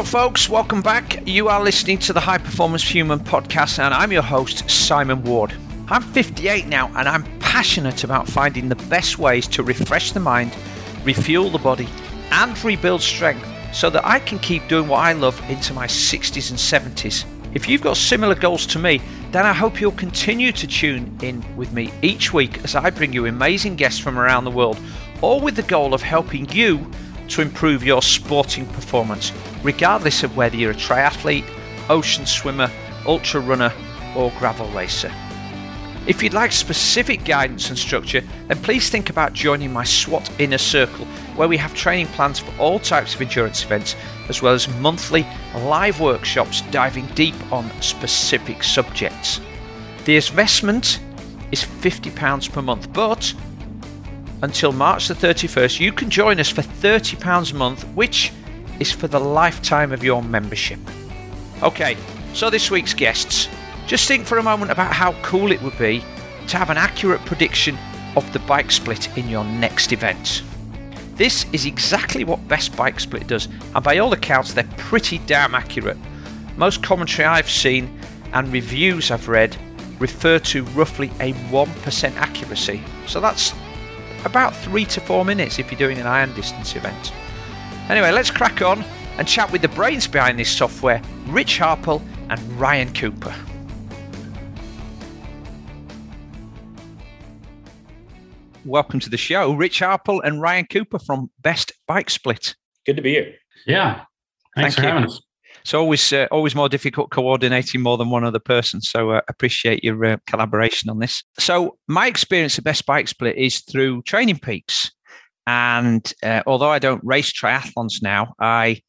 Hello, folks. Welcome back. You are listening to the High Performance Human podcast, and I'm your host, Simon Ward. I'm 58 now, and I'm passionate about finding the best ways to refresh the mind, refuel the body, and rebuild strength so that I can keep doing what I love into my 60s and 70s. If you've got similar goals to me, then I hope you'll continue to tune in with me each week as I bring you amazing guests from around the world, all with the goal of helping you to improve your sporting performance, regardless of whether you're a triathlete, ocean swimmer, ultra runner, or gravel racer. If you'd like specific guidance and structure, then please think about joining my SWAT Inner Circle, where we have training plans for all types of endurance events, as well as monthly live workshops diving deep on specific subjects. The investment is £50 per month, but until March the 31st, you can join us for £30 a month, which is for the lifetime of your membership. Okay, so this week's guests. Just think for a moment about how cool it would be to have an accurate prediction of the bike split in your next event. This is exactly what Best Bike Split does, and by all accounts, they're pretty damn accurate. Most commentary I've seen and reviews I've read refer to roughly a 1% accuracy. So that's about three to four minutes if you're doing an iron distance event. Anyway, let's crack on and chat with the brains behind this software, Rich Harpel and Ryan Cooper. Welcome to the show, Rich Harpel and Ryan Cooper from Best Bike Split. Good to be here. Yeah. Thanks Thank for you. having us. It's always uh, always more difficult coordinating more than one other person. So uh, appreciate your uh, collaboration on this. So my experience at Best Bike Split is through Training Peaks, and uh, although I don't race triathlons now, I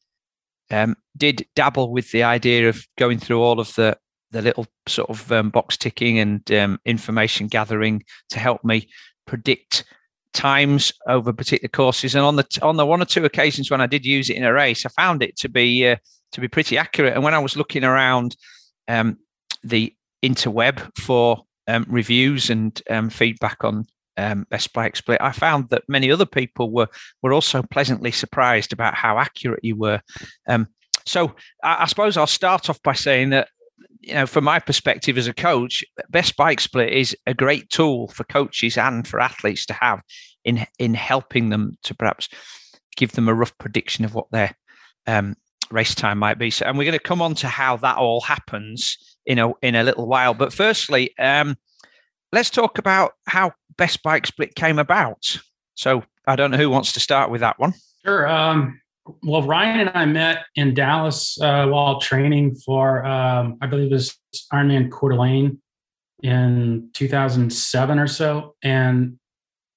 um, did dabble with the idea of going through all of the the little sort of um, box ticking and um, information gathering to help me predict times over particular courses. And on the on the one or two occasions when I did use it in a race, I found it to be uh, to be pretty accurate. And when I was looking around um, the interweb for um, reviews and um, feedback on um, Best Bike Split, I found that many other people were were also pleasantly surprised about how accurate you were. Um, so I, I suppose I'll start off by saying that you know, from my perspective as a coach, Best Bike Split is a great tool for coaches and for athletes to have in in helping them to perhaps give them a rough prediction of what their um, race time might be. So, and we're going to come on to how that all happens in a in a little while. But firstly, um, let's talk about how Best Bike Split came about. So, I don't know who wants to start with that one. Sure. Um, well, Ryan and I met in Dallas uh, while training for, um, I believe it was Ironman Coeur d'Alene in 2007 or so. And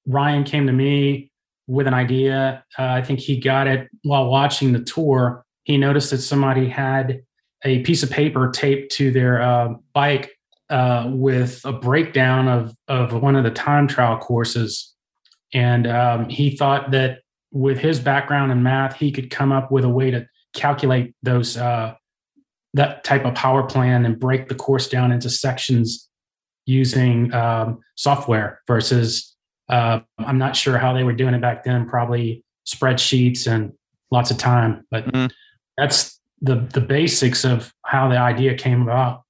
Ryan came to me with an idea. Uh, I think he got it while watching the tour. He noticed that somebody had a piece of paper taped to their uh, bike uh, with a breakdown of, of one of the time trial courses. And um, he thought that with his background in math, he could come up with a way to calculate those uh, that type of power plan and break the course down into sections using um, software versus uh, I'm not sure how they were doing it back then. Probably spreadsheets and lots of time, but Mhm. That's the the basics of how the idea came about.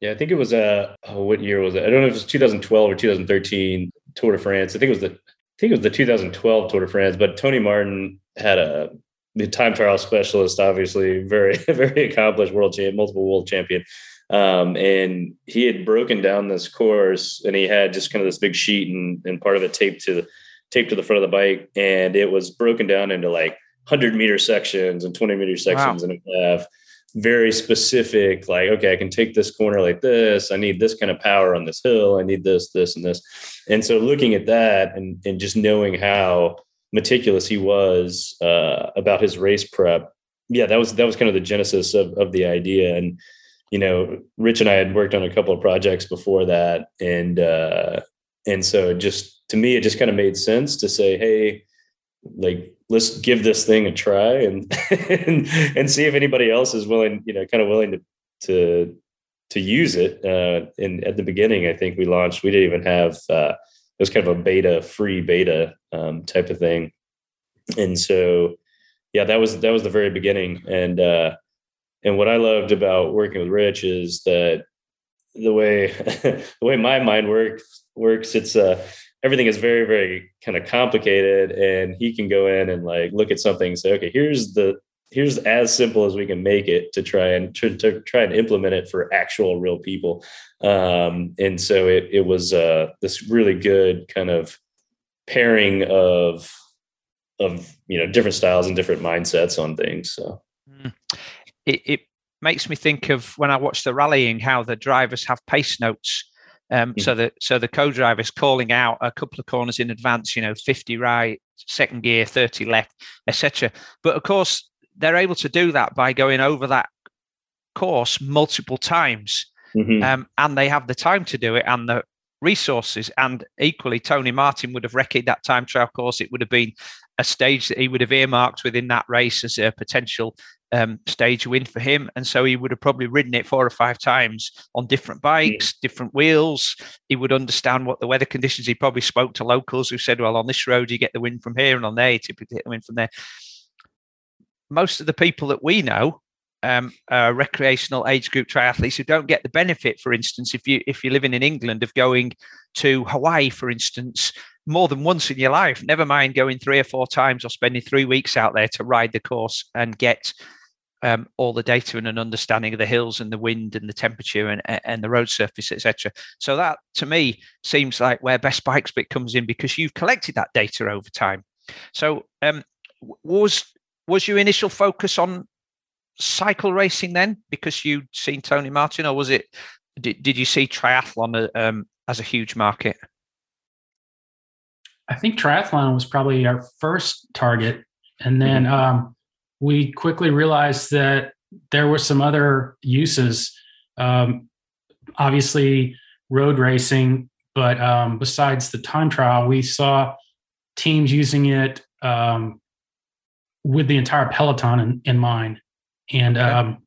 Yeah, I think it was uh oh, what year was it? I don't know if it was 2012 or 2013 Tour de France. I think it was the I think it was the 2012 Tour de France, but Tony Martin had a the time trial specialist, obviously very very accomplished world champ, multiple world champion. Um, and he had broken down this course and he had just kind of this big sheet and, and part of it taped to the taped to the front of the bike. And it was broken down into like 100 meter sections and 20 meter sections and a half very specific like okay i can take this corner like this. I need this kind of power on this hill. I need this this and this. And so looking at that and, and just knowing how meticulous he was uh, about his race prep yeah that was that was kind of the genesis of, of the idea. And you know rich and i had worked on a couple of projects before that. And uh and so just to me it just kind of made sense to say hey like let's give this thing a try and and, and see if anybody else is willing you know kind of willing to to to use it. Uh and at the beginning i think we launched we didn't even have uh it was kind of a beta free beta um type of thing. And so yeah that was that was the very beginning. And uh and what I loved about working with Rich is that the way the way my mind works works it's uh everything is very very kind of complicated and he can go in and like look at something and say okay here's the here's as simple as we can make it to try and to, to try and implement it for actual real people um, and so it, it was uh, this really good kind of pairing of of you know different styles and different mindsets on things so mm. it, it makes me think of when i watch the rallying how the drivers have pace notes um, so the so the co-driver is calling out a couple of corners in advance you know 50 right second gear 30 left etc but of course they're able to do that by going over that course multiple times mm-hmm. um, and they have the time to do it and the resources. And equally tony martin would have recced that time trial course it would have been a stage that he would have earmarked within that race as a potential um, stage win for him. And so he would have probably ridden it four or five times on different bikes, different wheels. He would understand what the weather conditions. He probably spoke to locals who said, well, on this road, you get the wind from here, and on there, you typically get the wind from there most of the people that we know um, uh, recreational age group triathletes who don't get the benefit, for instance, if you if you're living in England, of going to Hawaii, for instance, more than once in your life. Never mind going three or four times or spending three weeks out there to ride the course and get um, all the data and an understanding of the hills and the wind and the temperature and, and the road surface, etc. So that to me seems like where Best Bike Split comes in because you've collected that data over time. So um, was was your initial focus on cycle racing then because you'd seen Tony Martin, or was it? Did, did you see triathlon uh, um, as a huge market? I think triathlon was probably our first target, and then mm-hmm. um, we quickly realized that there were some other uses. Um, obviously, road racing, but um, besides the time trial, we saw teams using it um, with the entire peloton in, in mind and okay. um,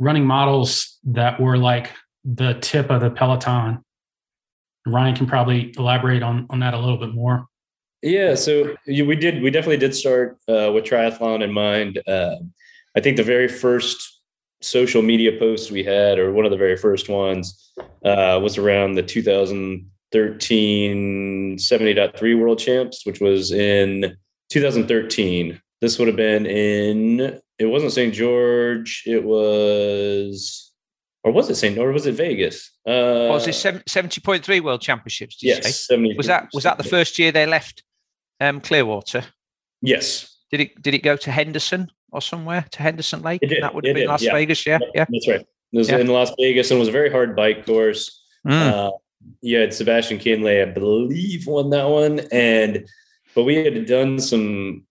running models that were like the tip of the peloton ryan can probably elaborate on, on that a little bit more yeah so we did we definitely did start uh, with triathlon in mind uh, i think the very first social media posts we had or one of the very first ones uh, was around the 2013 70.3 world champs which was in 2013 this would have been in. It wasn't St. George. It was, or was it St. Or was it Vegas? Uh, was it seventy point three World Championships? yes, was that was that the first year they left um, Clearwater? Yes. Did it did it go to Henderson or somewhere to Henderson Lake? That would have it been did. Las yeah. Vegas. Yeah, yeah. That's right. It was yeah. in Las Vegas and it was a very hard bike course. Mm. Uh, you had Sebastian Kienle, I believe, won that one, and but we had done some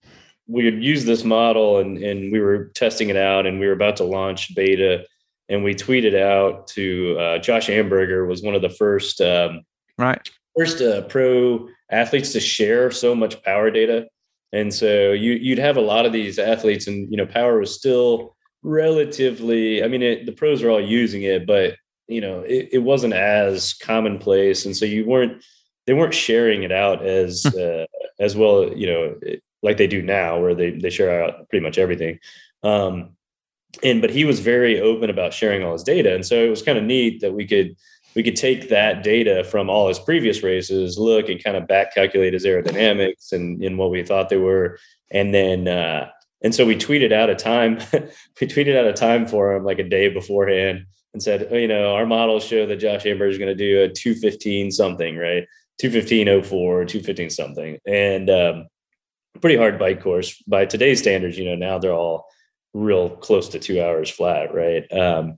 we had used this model and, and we were testing it out and we were about to launch beta and we tweeted out to uh, Josh Amberger was one of the first um, right first uh, pro athletes to share so much power data and so you you'd have a lot of these athletes and you know power was still relatively i mean it, the pros were all using it but you know it, it wasn't as commonplace and so you weren't they weren't sharing it out as hmm. uh, as well you know like they do now, where they they share out pretty much everything. Um, and but he was very open about sharing all his data, and so it was kind of neat that we could we could take that data from all his previous races, look and kind of back calculate his aerodynamics and in what we thought they were, and then uh, and so we tweeted out a time. we tweeted out a time for him like a day beforehand and said, oh, you know, our models show that Josh Amber is going to do a 215 something, right? 215.04, 215 something. And um, pretty hard bike course by today's standards. You know, now they're all real close to two hours flat, right? Um,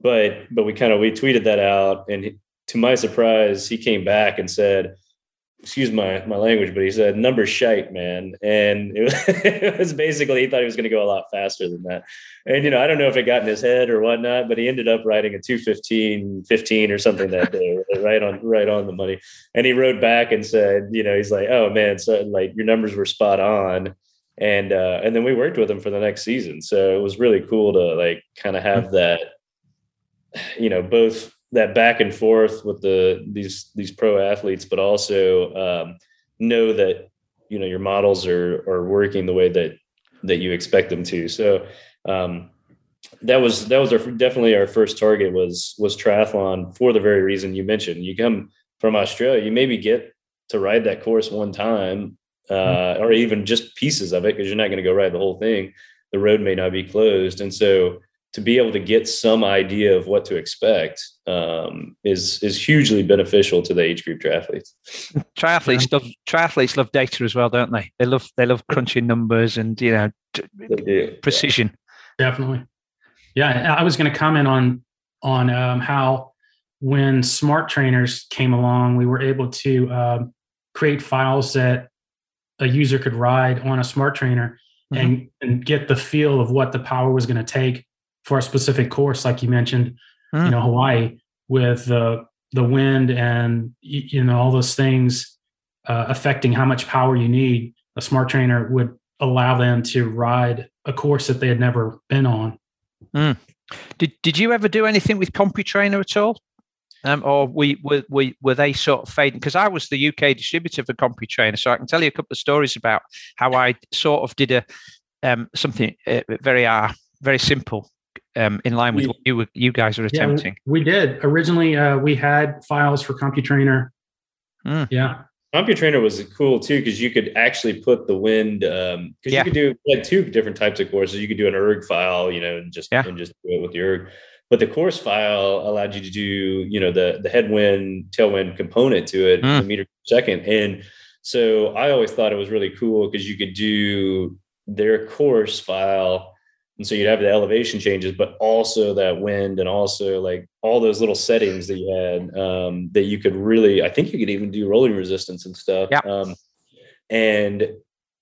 but but we kind of we tweeted that out, and to my surprise, he came back and said, excuse my my language, but he said number shite, man. And it was, it was basically he thought he was going to go a lot faster than that. And you know, I don't know if it got in his head or whatnot, but he ended up riding a 215, 15 or something that day, right on right on the money. And he wrote back and said, you know, he's like, oh man, so like your numbers were spot on. And uh, and then we worked with him for the next season. So it was really cool to like kind of have that, you know, both that back and forth with the these these pro athletes, but also um, know that you know your models are are working the way that that you expect them to. So um, that was that was our definitely our first target was was triathlon for the very reason you mentioned. You come from Australia, you maybe get to ride that course one time, uh, mm-hmm. or even just pieces of it because you're not going to go ride the whole thing. The road may not be closed, and so to be able to get some idea of what to expect um, is is hugely beneficial to the age group triathletes. Triathletes yeah. love triathletes love data as well, don't they? They love they love crunching numbers and you know t- precision. Definitely. Yeah, I was going to comment on on um, how when smart trainers came along, we were able to uh, create files that a user could ride on a smart trainer mm-hmm. and, and get the feel of what the power was going to take for a specific course, like you mentioned, mm. you know, Hawaii with the the wind and you know all those things uh, affecting how much power you need. A smart trainer would allow them to ride a course that they had never been on. Mm. Did Did you ever do anything with CompuTrainer at all? Um, or we were, we, were they sort of fading? Because I was the UK distributor for CompuTrainer, so I can tell you a couple of stories about how I sort of did a um, something uh, very uh, very simple um, in line with we, what you you guys are attempting. Yeah, we did originally. Uh, we had files for CompuTrainer. Mm. Yeah, CompuTrainer was cool too because you could actually put the wind because um, yeah. you could do like two different types of courses. You could do an erg file, you know, and just yeah. and just do it with your erg. But the course file allowed you to do, you know, the the headwind, tailwind component to it, mm. meter per second. And so I always thought it was really cool because you could do their course file and so you'd have the elevation changes, but also that wind and also like all those little settings that you had um, that you could really, I think you could even do rolling resistance and stuff. Yeah. Um, and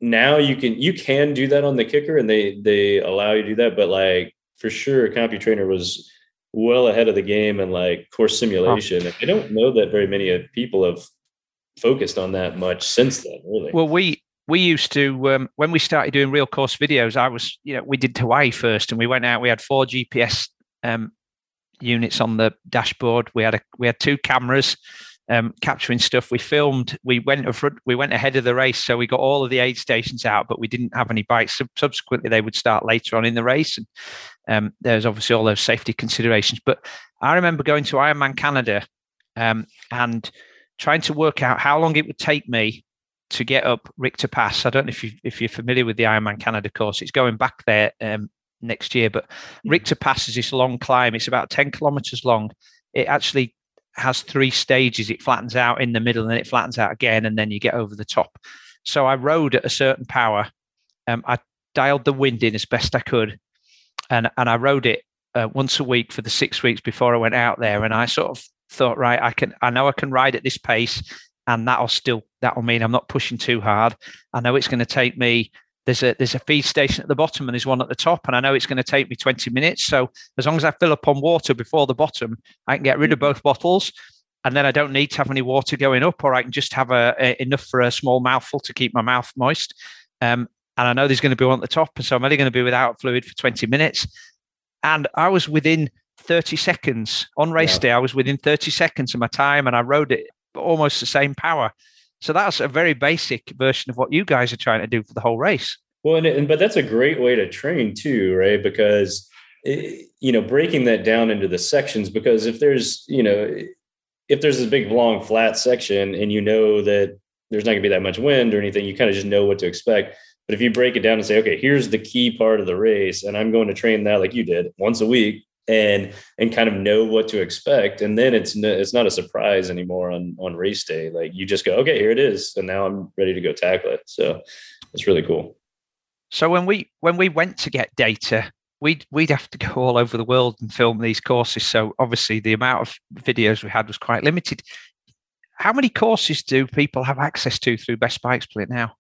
now you can you can do that on the Kickr and they they allow you to do that, but like for sure, CompuTrainer was well ahead of the game and like course simulation. Oh. I don't know that very many people have focused on that much since then, really. Well, we we used to um, when we started doing real course videos i was you know we did hawaii first and we went out we had four gps um, units on the dashboard. We had a we had two cameras um, capturing stuff. We filmed we went front, we went ahead of the race so we got all of the aid stations out but we didn't have any bikes. Subsequently they would start later on in the race and um, there's obviously all those safety considerations. But i remember going to ironman canada um, and trying to work out how long it would take me to get up Richter Pass. I don't know if you if you're familiar with the Ironman Canada course. It's going back there um, next year, but mm. Richter Pass is this long climb. It's about ten kilometers long. It actually has three stages. It flattens out in the middle, and then it flattens out again, and then you get over the top. So I rode at a certain power. Um, I dialed the wind in as best I could, and and I rode it uh, once a week for the six weeks before I went out there. And I sort of thought, right, I can, I know I can ride at this pace and that'll still that'll mean I'm not pushing too hard. I know it's going to take me. There's a there's a feed station at the bottom and there's one at the top, and I know it's going to take me 20 minutes. So as long as I fill up on water before the bottom, I can get rid of both bottles, and then I don't need to have any water going up, or I can just have a, a enough for a small mouthful to keep my mouth moist. Um, and I know there's going to be one at the top, so I'm only going to be without fluid for 20 minutes. And I was within 30 seconds on race yeah. day. I was within 30 seconds of my time, and I rode it almost the same power. So that's a very basic version of what you guys are trying to do for the whole race. Well, and, and but that's a great way to train too, right? Because it, you know, breaking that down into the sections. Because if there's you know, if there's this big long flat section, and you know that there's not going to be that much wind or anything, you kind of just know what to expect. But if you break it down and say, okay, here's the key part of the race, and I'm going to train that like you did once a week, and and kind of know what to expect. And then it's no, it's not a surprise anymore on on race day. Like you just go okay here it is. And now i'm ready to go tackle it. So it's really cool. So when we when we went to get data we'd we'd have to go all over the world and film these courses. So obviously the amount of videos we had was quite limited. How many courses do people have access to through best bike split now?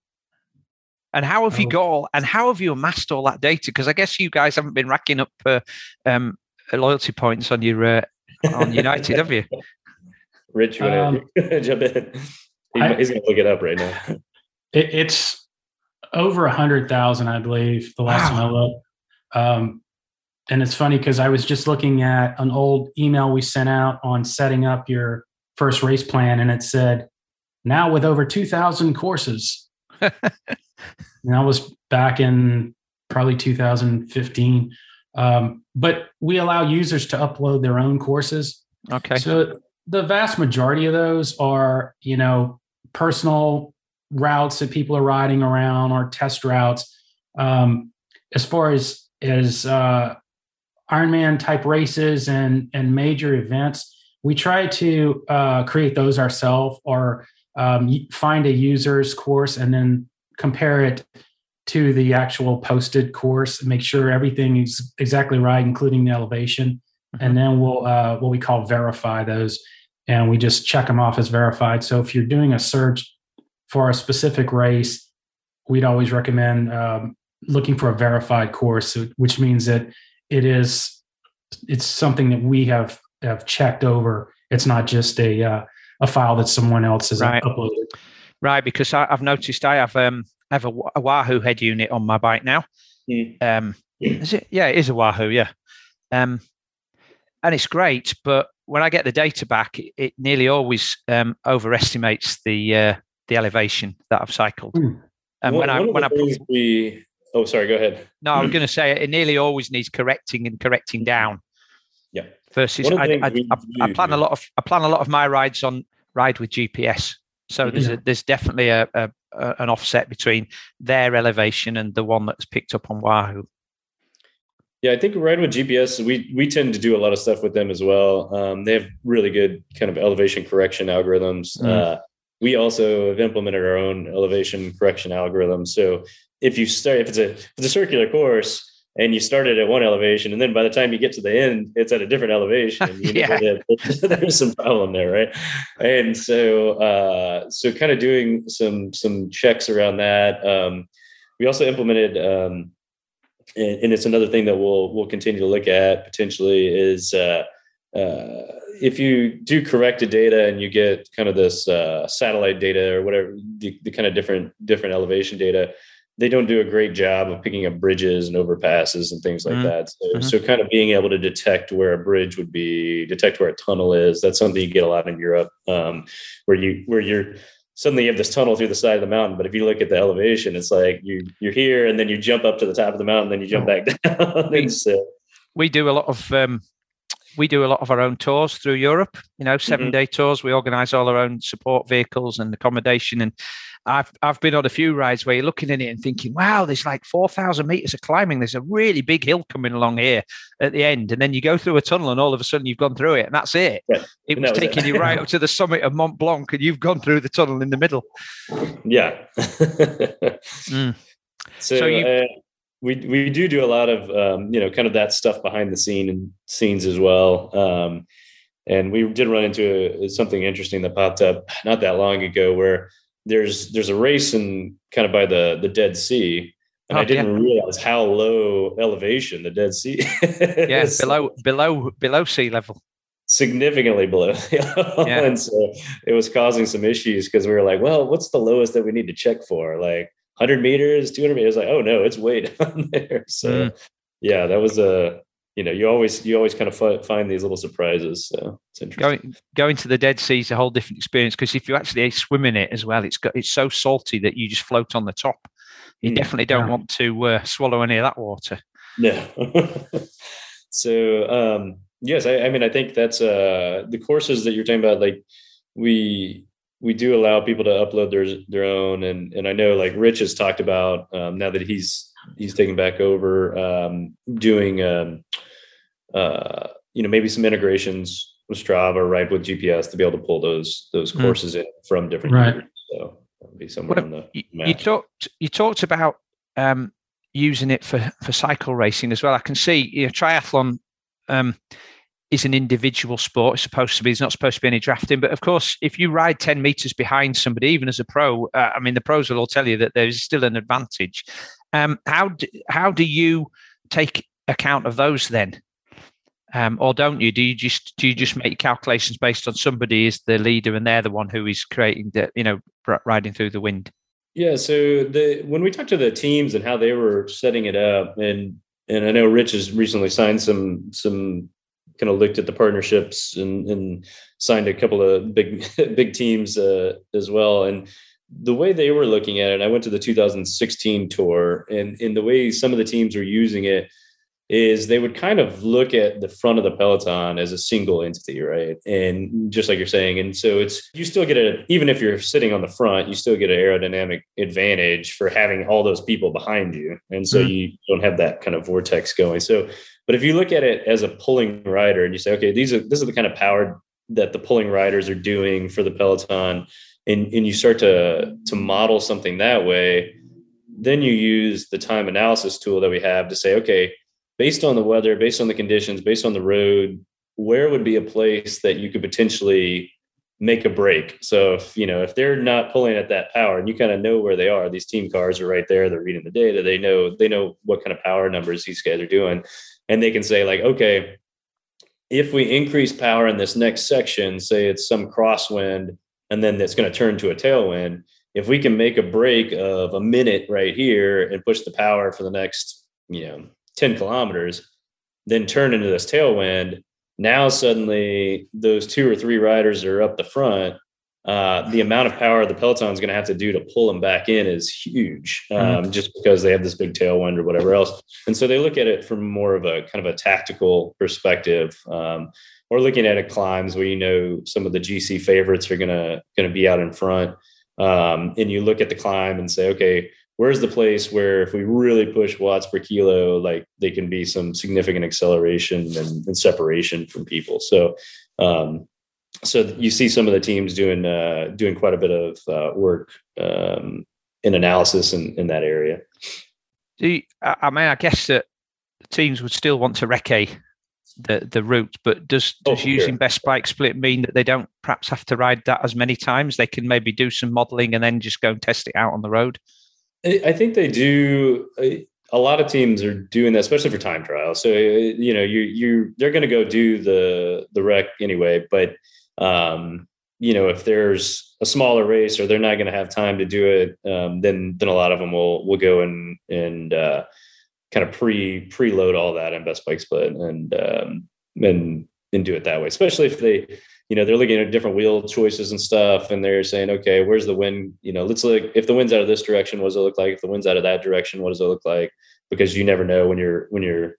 And how have oh. you got all, and how have you amassed all that data? Because I guess you guys haven't been racking up uh, um, loyalty points on your uh, on United, have you? Rich, you want to um, jump in? He, I, he's going to look it up right now. It, it's over a hundred thousand, I believe. The last wow. time I looked, um, and it's funny because I was just looking at an old email we sent out on setting up your first race plan, and it said, "Now with over two thousand courses." and that was back in probably 2015. Um, but we allow users to upload their own courses. Okay. So the vast majority of those are, you know, personal routes that people are riding around or test routes. Um, as far as as uh, Ironman type races and and major events, we try to uh, create those ourselves or um, find a user's course and then compare it to the actual posted course and make sure everything is exactly right, including the elevation. Mm-hmm. And then we'll uh, what we call verify those, and we just check them off as verified. So if you're doing a search for a specific race, we'd always recommend um, looking for a verified course, which means that it is it's something that we have have checked over. It's not just a uh, a file that someone else has right. uploaded. Right, because I, have noticed I have um I have a, a, Wahoo head unit on my bike now. Mm. Um, is it? Yeah, it is a Wahoo. Yeah, um, and it's great. But when I get the data back, it, it nearly always um, overestimates the uh, the elevation that I've cycled. Mm. And when I when I put, we oh sorry, go ahead. No, I was going to say it nearly always needs correcting and correcting down. Yeah. Versus, I, I, I, I, plan a lot of I plan a lot of my rides on ride with GPS. So mm-hmm. there's a, there's definitely a, a, a, an offset between their elevation and the one that's picked up on Wahoo. Yeah, I think Ride with GPS, we we tend to do a lot of stuff with them as well. Um, they have really good kind of elevation correction algorithms. Mm. Uh, we also have implemented our own elevation correction algorithm. So if you start, if it's a if it's a circular course, and you started at one elevation and then by the time you get to the end it's at a different elevation you yeah. there's some problem there right and so uh, so kind of doing some some checks around that um, we also implemented um, and, and, it's another thing that we'll we'll continue to look at potentially is uh, uh, if you do corrected data and you get kind of this uh, satellite data or whatever the, the kind of different different elevation data they don't do a great job of picking up bridges and overpasses and things like mm-hmm. that. So, mm-hmm. so, kind of being able to detect where a bridge would be, detect where a tunnel is. That's something you get a lot in Europe, um, where you where you're suddenly you have this tunnel through the side of the mountain. But if you look at the elevation, it's like you you're here and then you jump up to the top of the mountain, then you jump oh. back down. we, so, we do a lot of um, we do a lot of our own tours through Europe. You know, 7 mm-hmm. day tours. We organise all our own support vehicles and accommodation and I've I've been on a few rides where you're looking in it and thinking, wow, there's like four thousand meters of climbing. There's a really big hill coming along here at the end, and then you go through a tunnel, and all of a sudden you've gone through it, and that's it. Yeah, it was taking it. you right up to the summit of Mont Blanc, and you've gone through the tunnel in the middle. Yeah. mm. So, so you, uh, we we do do a lot of um, you know kind of that stuff behind the scene and scenes as well. Um, and we did run into a, something interesting that popped up not that long ago where there's there's a race in kind of by the the Dead Sea, and oh, I didn't yeah. realize how low elevation the Dead Sea. yeah, below below below sea level. Significantly below, yeah. and so it was causing some issues because we were like, "Well, what's the lowest that we need to check for? Like 100 meters, 200 meters?" Like, oh no, it's way down there. So, mm. yeah, that was a you know, you always you always kind of find these little surprises. So it's interesting. Going going to the Dead Sea is a whole different experience because if you actually swim in it as well, it's got it's so salty that you just float on the top. You mm, definitely don't yeah. want to uh, swallow any of that water. Yeah. so um, yes, I, I, mean I think that's uh, the courses that you're talking about. Like we we do allow people to upload their their own, and and I know like Rich has talked about um, now that he's he's taking back over um, doing. Uh, you know, maybe some integrations with Strava, right, with GPS to be able to pull those those mm. courses in from different right. Years. So be somewhere what, on the you, you, talked you talked about um, using it for for cycle racing as well. I can see you know triathlon um, is an individual sport. It's supposed to be. It's not supposed to be any drafting. But of course, if you ride ten meters behind somebody, even as a pro, uh, I mean, the pros will all tell you that there is still an advantage. Um, how do, how do you take account of those then? Um, or don't you? Do you just do you just make calculations based on somebody is the leader and they're the one who is creating the you know riding through the wind? Yeah. So the when we talked to the teams and how they were setting it up, and and I know Rich has recently signed some some kind of looked at the partnerships and, and signed a couple of big big teams uh, as well, and the way they were looking at it, I went to the 2016 tour, and in the way some of the teams were using it is they would kind of look at the front of the peloton as a single entity right? And just like you're saying and so it's you still get a even if you're sitting on the front you still get an aerodynamic advantage for having all those people behind you. And so mm-hmm. you don't have that kind of vortex going. So but if you look at it as a pulling rider and you say okay these are this is the kind of power that the pulling riders are doing for the peloton and, and you start to to model something that way then you use the time analysis tool that we have to say okay based on the weather, based on the conditions, based on the road, where would be a place that you could potentially make a break? So if you know if they're not pulling at that power, and you kind of know where they are, these team cars are right there. They're reading the data. They know they know what kind of power numbers these guys are doing, and they can say like, okay, if we increase power in this next section, say it's some crosswind, and then it's going to turn to a tailwind. If we can make a break of a minute right here and push the power for the next, you know, 10 kilometers, then turn into this tailwind. Now suddenly those two or three riders are up the front. Uh, the amount of power the peloton is going to have to do to pull them back in is huge, um, mm-hmm. just because they have this big tailwind or whatever else. And so they look at it from more of a kind of a tactical perspective, um, or looking at it climbs where you know some of the GC favorites are going to going to be out in front, um, and you look at the climb and say, okay, where's the place where if we really push watts per kilo like they can be some significant acceleration and, and separation from people? So um, so you see some of the teams doing uh, doing quite a bit of uh, work um, in analysis in, in that area. Do you, i mean i guess that teams would still want to recce the the route but does oh, does oh, using sure. best bike split mean that they don't perhaps have to ride that as many times? They can maybe do some modeling and then just go and test it out on the road I think they do. A lot of teams are doing that, especially for time trials. So you know, you you they're going to go do the the rec anyway. But um, you know, if there's a smaller race or they're not going to have time to do it, um, then then a lot of them will will go and and uh, kind of pre preload all that in best bike split and um, and and do it that way. Especially if they you know, they're looking at different wheel choices and stuff, and they're saying, okay, where's the wind? You know, let's look if the wind's out of this direction, what does it look like? If the wind's out of that direction, what does it look like? Because you never know when you're when you're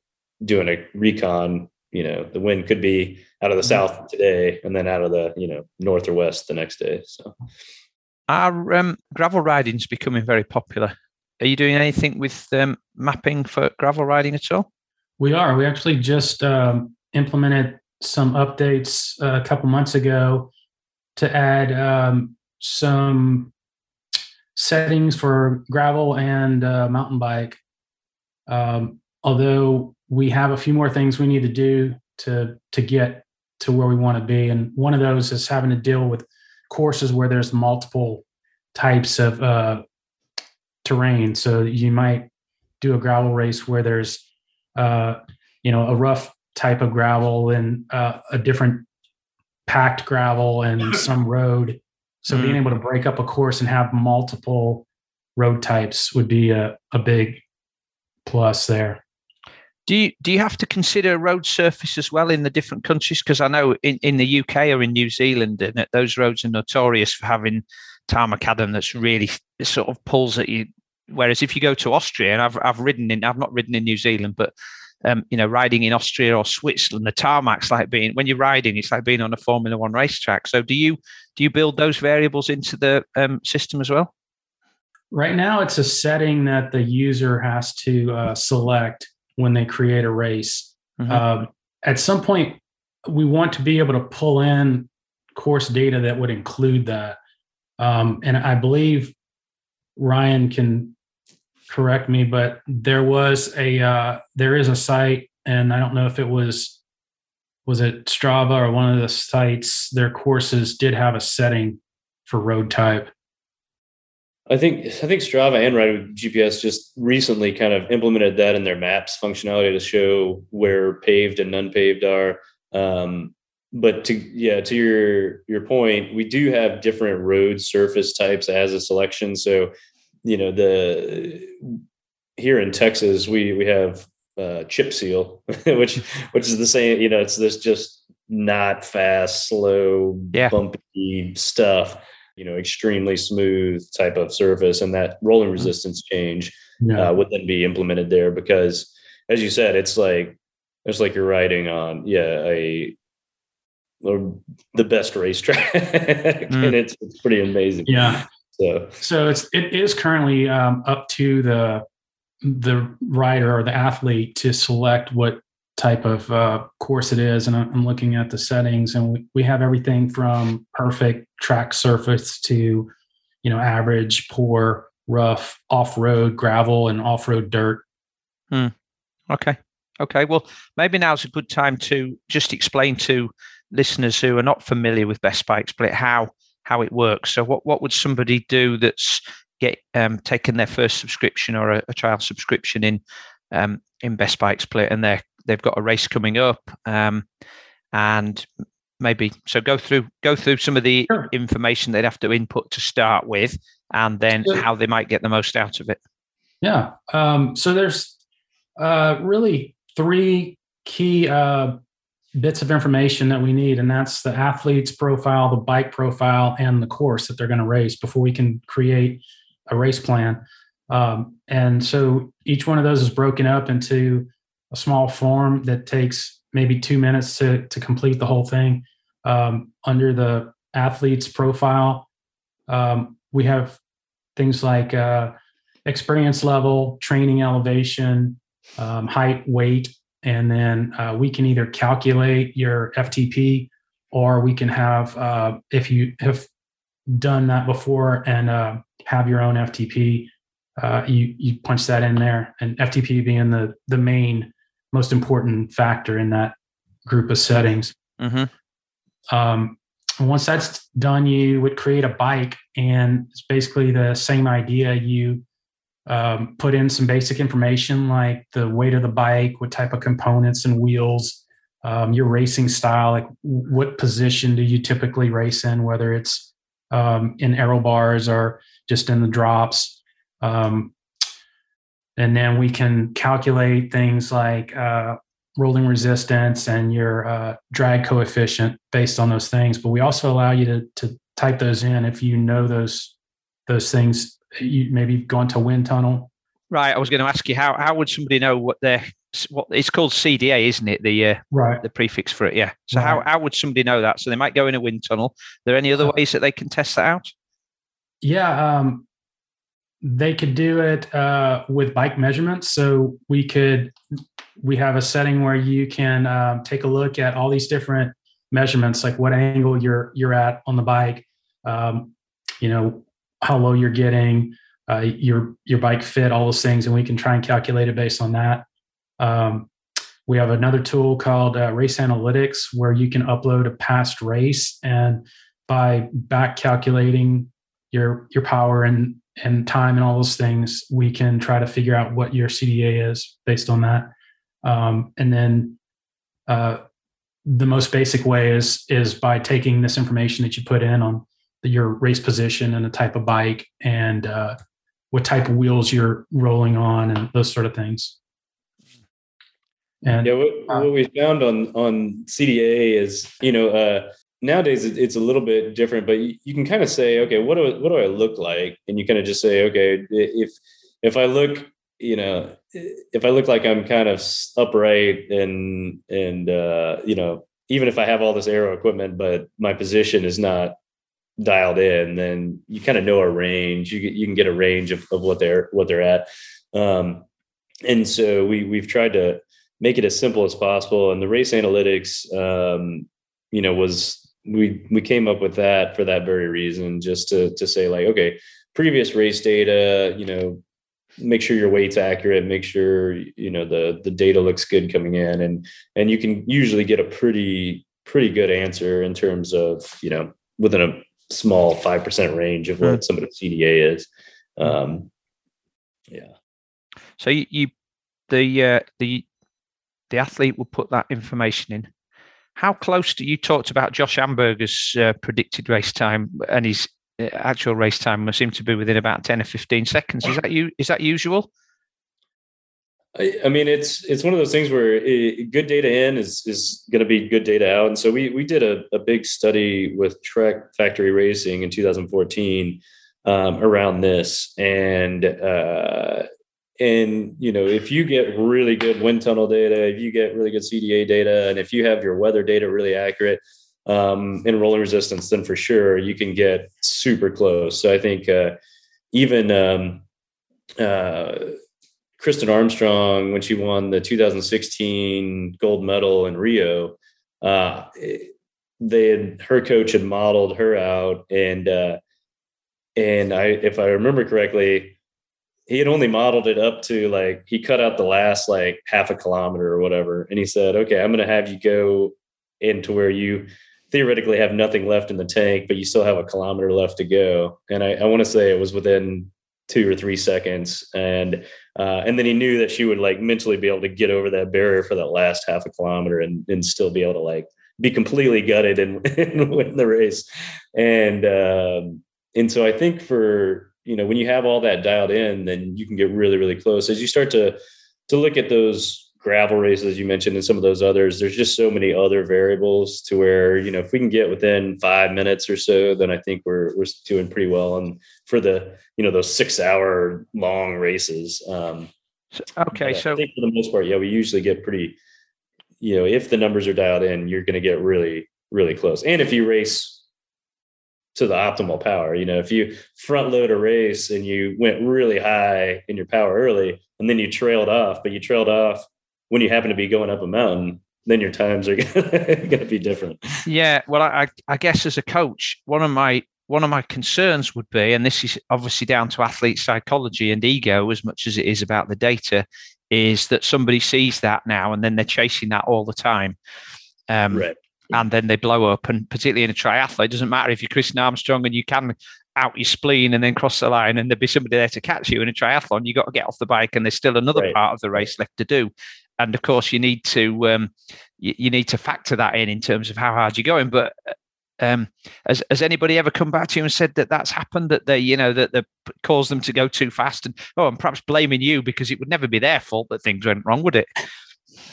doing a recon. You know, the wind could be out of the mm-hmm. south today, and then out of the you know north or west the next day. So, our um, gravel riding is becoming very popular. Are you doing anything with um, mapping for gravel riding at all? We are. We actually just um, implemented some updates uh, a couple months ago to add um, some settings for gravel and uh, mountain bike. Um, although we have a few more things we need to do to to get to where we want to be, and one of those is having to deal with courses where there's multiple types of uh, terrain. So you might do a gravel race where there's uh, you know a rough type of gravel and uh, a different packed gravel and some road. So mm being able to break up a course and have multiple road types would be a, a big plus there. Do you do you have to consider road surface as well in the different countries? Because I know in, in the UK or in New Zealand, and those roads are notorious for having tarmacadam that's really sort of pulls at you. Whereas if you go to Austria, and I've I've ridden in, I've not ridden in New Zealand, but um, you know, riding in Austria or Switzerland, the tarmac's like being when you're riding, it's like being on a Formula One racetrack. So, do you do you build those variables into the um, system as well? Right now, it's a setting that the user has to uh, select when they create a race. Mm-hmm. Um, at some point, we want to be able to pull in course data that would include that. Um, and I believe Ryan can correct me, but there was a uh, there is a site, and I don't know if it was was it Strava or one of the sites. Their courses did have a setting for road type. I think I think Strava and Ride with GPS just recently kind of implemented that in their maps functionality to show where paved and unpaved are. Um, but to yeah, to your your point, we do have different road surface types as a selection. So you know the here in Texas we we have uh, chip seal, which which is the same. You know, it's this just not fast, slow, yeah. bumpy stuff. You know, extremely smooth type of surface, and that rolling mm-hmm. resistance change yeah. uh, would then be implemented there because as you said, it's like it's like you're riding on yeah a the best racetrack, mm. and it's it's pretty amazing. Yeah. So so it's it is currently um, up to the the rider or the athlete to select what type of uh, course it is. And I'm looking at the settings, and we, we have everything from perfect track surface to, you know, average, poor, rough, off road, gravel, and off road dirt. Hmm. Okay. Okay. Well, maybe now's a good time to just explain to listeners who are not familiar with Best Bike Split how how it works. So, what what would somebody do that's get um, taken their first subscription or a, a trial subscription in um, in Best Bike Split, and they're they've got a race coming up, um, and maybe so go through go through some of the sure. information they'd have to input to start with, and then how they might get the most out of it. Yeah. Um, so there's uh, really three key uh, bits of information that we need, and that's the athlete's profile, the bike profile, and the course that they're going to race before we can create a race plan. Um, and so each one of those is broken up into a small form that takes maybe two minutes to, to complete the whole thing. Um, under the athlete's profile, um, we have things like uh, experience level, training elevation, um, height, weight, and then uh, we can either calculate your FTP or we can have, uh, if you have done that before and uh, have your own FTP, uh, you you punch that in there, and FTP being the the main most important factor in that group of settings. Mm-hmm. Um, once that's done, you would create a bike, and it's basically the same idea. You um, put in some basic information like the weight of the bike, what type of components and wheels, um, your racing style, like what position do you typically race in, whether it's um, in aero bars or just in the drops. Um, and then we can calculate things like uh, rolling resistance and your uh, drag coefficient based on those things. But we also allow you to, to type those in if you know those those things. You maybe gone to wind tunnel. Right. I was going to ask you how how would somebody know what their what it's called CDA, isn't it? The uh, right the prefix for it. Yeah. So right. how how would somebody know that? So they might go in a wind tunnel. Are there any other uh, ways that they can test that out? Yeah, um, they could do it uh, with bike measurements. So we could we have a setting where you can um, take a look at all these different measurements, like what angle you're you're at on the bike, um, you know how low you're getting, uh, your your bike fit, all those things, and we can try and calculate it based on that. Um, we have another tool called uh, Race Analytics where you can upload a past race and by back calculating your your power and and time and all those things, we can try to figure out what your CDA is based on that. Um, and then uh, the most basic way is is by taking this information that you put in on your race position and the type of bike and uh, what type of wheels you're rolling on and those sort of things. And yeah, what, uh, what we found on on CDA is you know uh, nowadays it's a little bit different, but you, can kind of say, okay, what do what do I look like? And you kind of just say, okay, if if I look, you know, if I look like I'm kind of upright and and uh, you know, even if I have all this aero equipment, but my position is not dialed in, then you kind of know a range. You you can get a range of, of what they're what they're at. Um, and so we we've tried to make it as simple as possible. And the race analytics, um, you know, was we we came up with that for that very reason, just to to say like, okay, previous race data, you know, make sure your weight's accurate, make sure you know the the data looks good coming in, and and you can usually get a pretty pretty good answer in terms of you know within a small five percent range of what mm. somebody's CDA is. Um, yeah. So you, you the uh, the the athlete will put that information in how close do you talked about Josh Amberger's uh, predicted race time and his uh, actual race time seem to be within about 10 or 15 seconds. Is that you? Is that usual? I, I mean, it's it's one of those things where it, good data in is is going to be good data out, and so we we did a, a big study with Trek Factory Racing in 2014 um, around this, and uh, and you know if you get really good wind tunnel data if you get really good cda data and if you have your weather data really accurate um, in rolling resistance then for sure you can get super close. So i think uh, even um, uh, kristin armstrong when she won the 2016 gold medal in rio uh, they had her coach had modeled her out and uh, and i if i remember correctly he had only modeled it up to like he cut out the last like half a kilometer or whatever. And he said okay i'm going to have you go into where you theoretically have nothing left in the tank but you still have a kilometer left to go. And i, I want to say it was within two or three seconds. And uh, and then he knew that she would like mentally be able to get over that barrier for that last half a kilometer and, and still be able to like be completely gutted and, and win the race. And um, and so i think for you know when you have all that dialed in then you can get really really close. As you start to to look at those gravel races you mentioned and some of those others there's just so many other variables to where you know if we can get within five minutes or so then i think we're we're doing pretty well and for the you know those six hour long races um okay so i think for the most part yeah we usually get pretty you know if the numbers are dialed in you're going to get really really close and if you race to the optimal power. You know, if you front load a race and you went really high in your power early and then you trailed off, but you trailed off when you happen to be going up a mountain, then your times are going to be different. Yeah, well, I, I guess as a coach, one of my one of my concerns would be, and this is obviously down to athlete psychology and ego as much as it is about the data, is that somebody sees that now and then they're chasing that all the time. Um, right and then they blow up. And particularly in a triathlete, it doesn't matter if you're Kristin Armstrong and you can out your spleen and then cross the line and there'd be somebody there to catch you in a triathlon. You've got to get off the bike and there's still another right. part of the race left to do. And of course, you need to um, you, you, need to factor that in in terms of how hard you're going. But um, has, has anybody ever come back to you and said that that's happened that they you know that they caused them to go too fast and oh and perhaps blaming you because it would never be their fault that things went wrong would it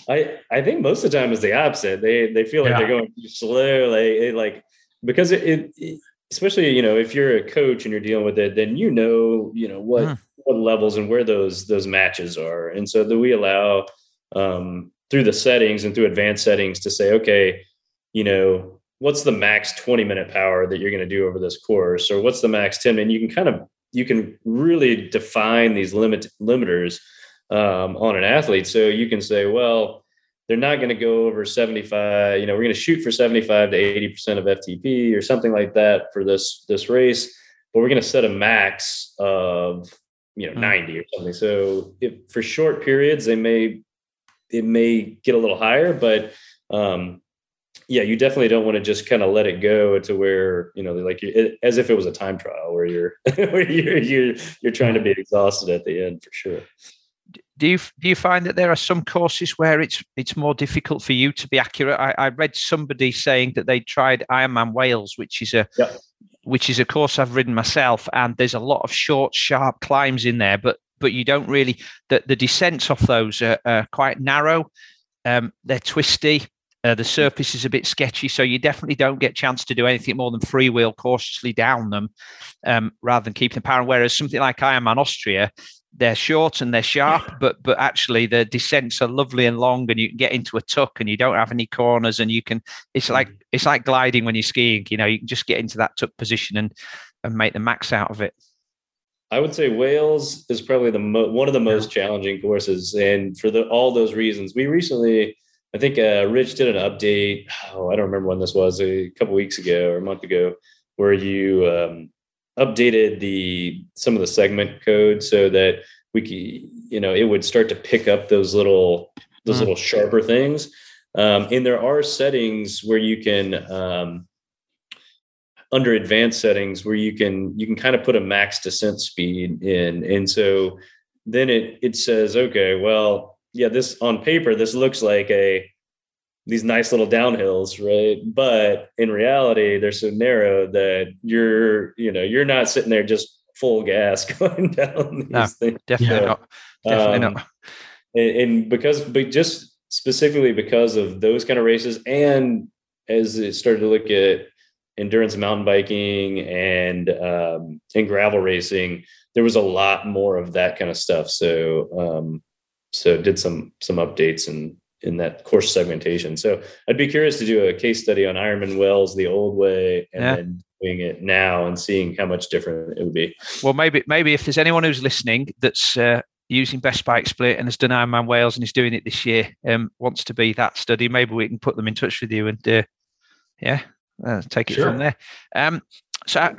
I I think most of the time is the opposite. They they feel like yeah. they're going too slow. Like like because it, it, it, especially you know if you're a coach and you're dealing with it, then you know you know what mm. what levels and where those those matches are, and so that we allow um, through the settings and through advanced settings to say, okay, you know what's the max 20 minute power that you're going to do over this course, or what's the max 10 minute. You can kind of you can really define these limit limiters um, on an athlete. So you can say, well, they're not going to go over 75, you know, we're going to shoot for 75 to 80% of FTP or something like that for this this race, but we're going to set a max of, you know, mm-hmm. 90 or something. So if for short periods they may it may get a little higher, but um yeah, you definitely don't want to just kind of let it go to where you know, like it, as if it was a time trial where you're where you're you're you're trying to be exhausted at the end for sure do you do you find that there are some courses where it's it's more difficult for you to be accurate? I, I read somebody saying that they tried Ironman Wales, which is a yep. which is a course I've ridden myself, and there's a lot of short, sharp climbs in there, but but you don't really the, the descents off those are, are quite narrow. Um, they're twisty. Uh, the surface is a bit sketchy, so you definitely don't get a chance to do anything more than freewheel cautiously down them, um, rather than keeping the power. Whereas something like Ironman Austria, they're short and they're sharp, but but actually the descents are lovely and long, and you can get into a tuck, and you don't have any corners, and you can. It's like mm. it's like gliding when you're skiing. You know, you can just get into that tuck position and and make the max out of it. I would say Wales is probably the mo- one of the most challenging courses, and for the, all those reasons, we recently, I think, uh, Rich did an update. Oh, I don't remember when this was, a couple weeks ago or a month ago, where you um, updated the some of the segment code so that we could, you know, it would start to pick up those little those mm. little sharper things. Um, and there are settings where you can um, under advanced settings where you can you can kind of put a max descent speed in and so then it it says okay well yeah this on paper this looks like a these nice little downhills, right? But in reality, they're so narrow that you're, you know, you're not sitting there just full gas going down these no, things. Definitely so, not. Definitely um, not. And, and because, but just specifically because of those kind of races, and as it started to look at endurance mountain biking and um, and gravel racing, there was a lot more of that kind of stuff. So um, so did some some updates and in that course segmentation. So I'd be curious to do a case study on Ironman Wales the old way and yeah. then doing it now and seeing how much different it would be. Well, maybe maybe if there's anyone who's listening that's uh, using Best Bike Split and has done Ironman Wales and is doing it this year, um, wants to be that study, maybe we can put them in touch with you and uh, yeah, uh, take it sure. from there. Um, so uh,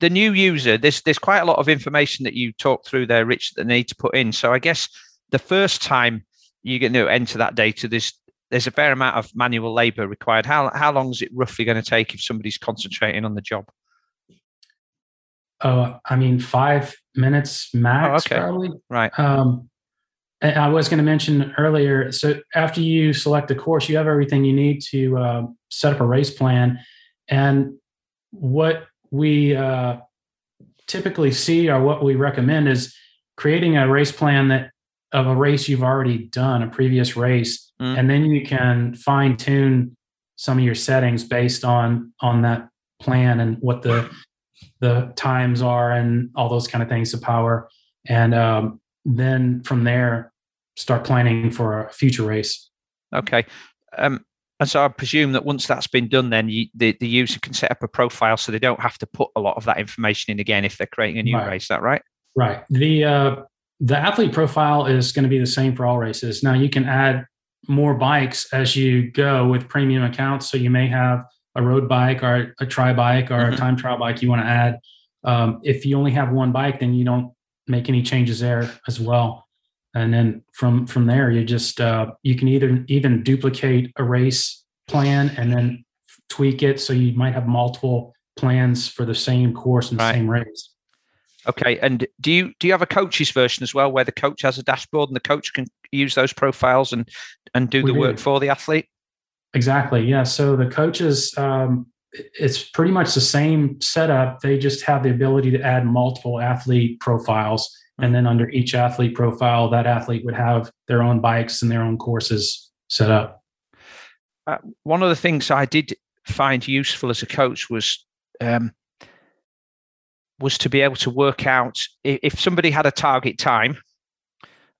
the new user, there's there's quite a lot of information that you talk through there, Rich, that they need to put in. So I guess the first time you get to enter that data, there's there's a fair amount of manual labor required. How how long is it roughly going to take if somebody's concentrating on the job? Oh, I mean, five minutes max, oh, okay. probably. Right. Um, I was going to mention earlier. So after you select a course, you have everything you need to uh, set up a race plan. And what we uh, typically see, or what we recommend, is creating a race plan that of a race you've already done, a previous race, mm. and then you can fine tune some of your settings based on on that plan and what the the times are and all those kind of things to power and um, then from there start planning for a future race okay um, and so i presume that once that's been done then you, the, the user can set up a profile so they don't have to put a lot of that information in again if they're creating a new right. race is that right right the uh, the athlete profile is going to be the same for all races. Now you can add more bikes as you go with premium accounts. So you may have a road bike or a tri bike or mm-hmm. a time trial bike you want to add. Um, if you only have one bike, then you don't make any changes there as well. And then from from there, you just uh, you can either even duplicate a race plan and then tweak it so you might have multiple plans for the same course and right. same race. Okay, and do you do you have a coach's version as well, where the coach has a dashboard and the coach can use those profiles and and do we the do. work for the athlete? Exactly. Yeah. So the coaches, um, it's pretty much the same setup. They just have the ability to add multiple athlete profiles, and then under each athlete profile, that athlete would have their own bikes and their own courses set up. Uh, one of the things I did find useful as a coach was um, was to be able to work out if somebody had a target time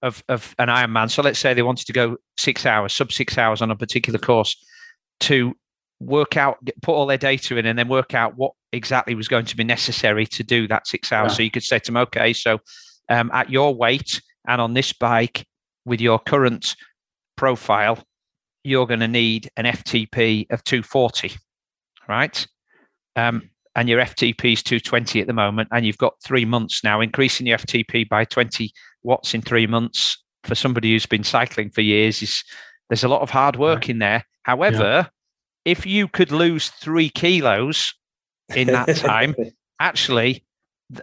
of, of an Ironman. So let's say they wanted to go six hours, sub six hours on a particular course, to work out, put all their data in, and then work out what exactly was going to be necessary to do that six hours. So you could say to them, okay, so um, at your weight and on this bike with your current profile, you're going to need an FTP of 240, right? Um, and your FTP is 220 at the moment, and you've got three months now, increasing your FTP by 20 watts in three months for somebody who's been cycling for years is there's a lot of hard work right. in there. However, yeah. If you could lose three kilos in that time, actually,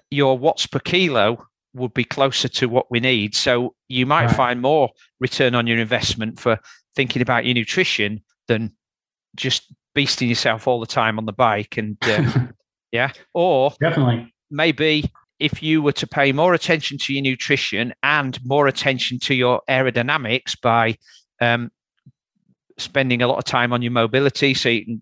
your watts per kilo would be closer to what we need. So you might right. find more return on your investment for thinking about your nutrition than just beasting yourself all the time on the bike and uh, Yeah. Or definitely maybe if you were to pay more attention to your nutrition and more attention to your aerodynamics by um, spending a lot of time on your mobility so you can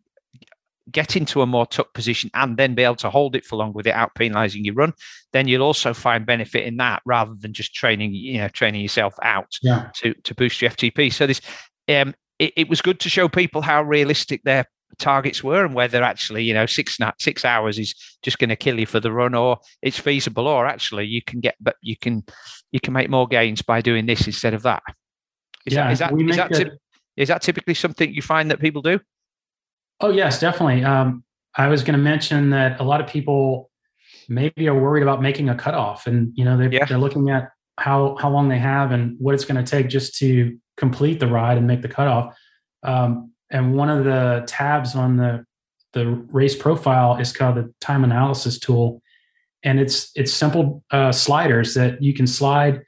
get into a more tuck position and then be able to hold it for long without penalizing your run then you'll also find benefit in that rather than just training you know training yourself out yeah. to to boost your ftp so this um it, it was good to show people how realistic their targets were and whether actually you know six six hours is just going to kill you for the run or it's feasible or actually you can get but you can you can make more gains by doing this instead of that is yeah, that is that, is that, typ- is that typically something you find that people do? Oh yes definitely. Um, i was going to mention that a lot of people maybe are worried about making a cutoff and you know they, yeah. they're looking at how how long they have and what it's going to take just to complete the ride and make the cutoff. Um, and one of the tabs on the the race profile is called the time analysis tool. And it's it's simple uh, sliders that you can slide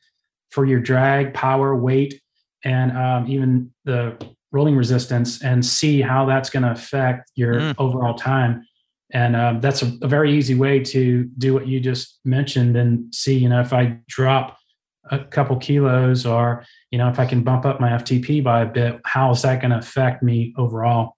for your drag power weight and um, even the rolling resistance and see how that's going to affect your mm. overall time and um, that's a, a, very easy way to do what you just mentioned and see you know if i drop a couple kilos or you know if i can bump up my ftp by a bit how is that going to affect me overall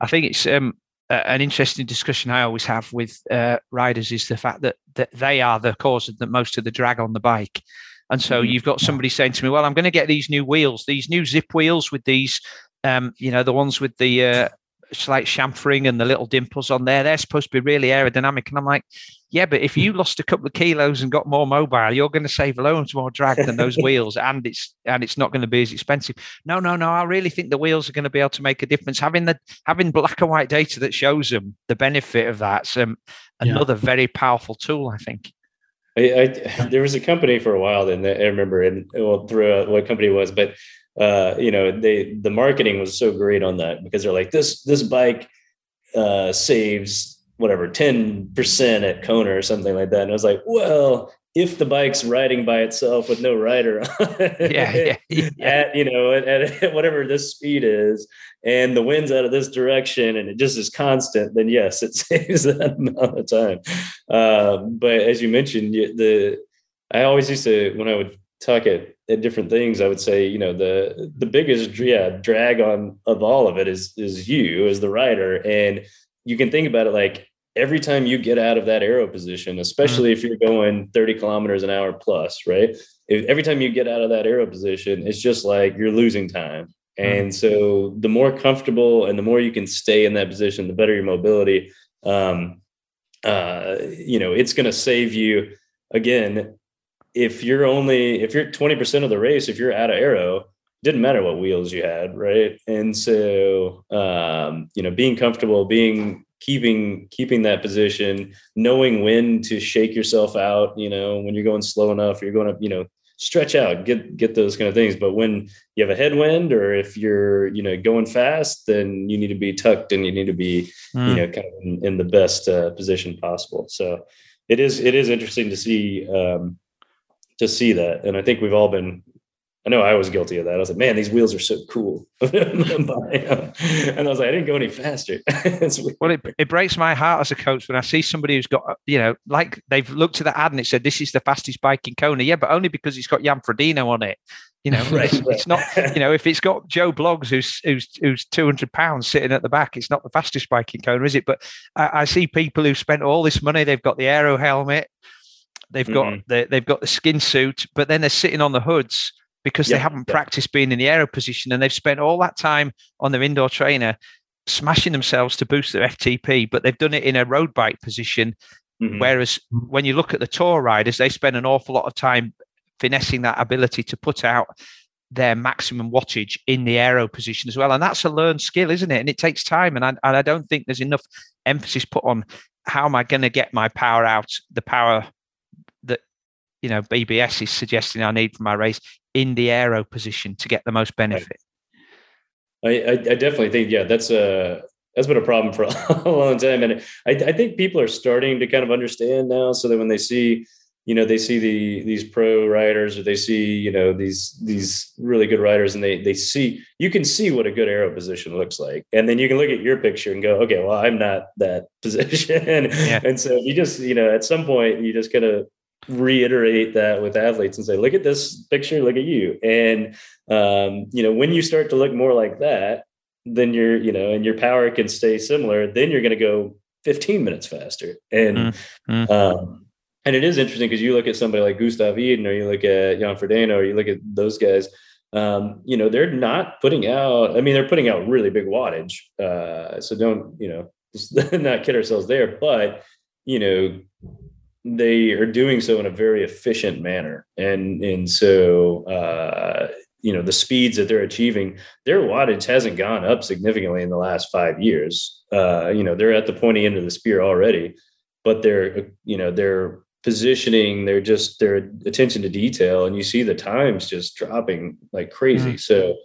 i think it's um an interesting discussion I always have with uh, riders is the fact that, that they are the cause of the most of the drag on the bike. And so mm-hmm. you've got somebody saying to me, "Well, I'm going to get these new wheels, these new Zipp wheels with these, um, you know, the ones with the uh, slight chamfering and the little dimples on there. They're supposed to be really aerodynamic." And I'm like, "Yeah, but if you lost a couple of kilos and got more mobile, you're going to save loads more drag than those wheels, and it's and it's not going to be as expensive." No, no, no. I really think the wheels are going to be able to make a difference. Having the having black and white data that shows them the benefit of that's um, another yeah. very powerful tool. I think. I, I, there was a company for a while that I remember, and well, through what company it was, but uh, you know, they the marketing was so great on that because they're like this this bike uh, saves whatever ten percent at Kona or something like that, and I was like, well, if the bike's riding by itself with no rider yeah, yeah, yeah, at you know at, at, whatever this speed is and the wind's out of this direction and it just is constant then yes it saves that amount of time. Um, but as you mentioned the i always used to when i would talk at, at different things i would say you know the the biggest yeah drag on of all of it is is you as the rider. And you can think about it like every time you get out of that aero position, especially mm-hmm. if you're going 30 kilometers an hour plus, right? If, every time you get out of that aero position, it's just like you're losing time. Mm-hmm. And so the more comfortable and the more you can stay in that position, the better your mobility. Um, uh, you know, it's going to save you again. If you're only, if you're 20% of the race, if you're out of aero, didn't matter what wheels you had, right? And so, um, you know, being comfortable, being keeping keeping that position, knowing when to shake yourself out. You know, when you're going slow enough, you're going to you know stretch out, get get those kind of things. But when you have a headwind, or if you're you know going fast, then you need to be tucked and you need to be mm. you know kind of in, in the best uh, position possible. So it is it is interesting to see um, to see that, and I think we've all been I know I was guilty of that. I was like, man, these wheels are so cool. and I was like, I didn't go any faster. well, it, it breaks my heart as a coach when I see somebody who's got, you know, like they've looked at the ad and it said, this is the fastest bike in Kona. Yeah, but only because it's got Jan Frodeno on it. You know, right, it's, right. it's, not, you know, if it's got Joe Bloggs who's who's who's 200 pounds sitting at the back, it's not the fastest bike in Kona, is it? But I, I see people who've spent all this money, they've got the aero helmet, they've got mm-hmm. the, they've got the skin suit, but then they're sitting on the hoods because they haven't practiced being in the aero position and they've spent all that time on their indoor trainer smashing themselves to boost their FTP, but they've done it in a road bike position. Mm-hmm. Whereas when you look at the tour riders, they spend an awful lot of time finessing that ability to put out their maximum wattage in the aero position as well. And that's a learned skill, isn't it? And it takes time. And I, and I don't think there's enough emphasis put on how am I going to get my power out, the power that, you know, BBS is suggesting I need for my race in the aero position to get the most benefit. I, I, I definitely think, yeah, that's a that's been a problem for a long time, and I, I think people are starting to kind of understand now, so that when they see you know they see the these pro riders or they see you know these these really good riders and they they see you can see what a good aero position looks like and then you can look at your picture and go okay well i'm not that position yeah. and so you just you know at some point you just kind of reiterate that with athletes and say, look at this picture, look at you. And, um, you know, when you start to look more like that, then you're, you know, and your power can stay similar, then you're going to go 15 minutes faster. And, mm-hmm. um, and it is interesting because you look at somebody like Gustav Iden or you look at Jan Frodeno or you look at those guys, um, you know, they're not putting out, I mean, they're putting out really big wattage. Uh, so don't, you know, not kid ourselves there, but, you know, they are doing so in a very efficient manner and and so uh, you know the speeds that they're achieving their wattage hasn't gone up significantly in the last five years uh, you know they're at the pointy end of the spear already but they're you know they're positioning they're just their attention to detail and you see the times just dropping like crazy mm-hmm. so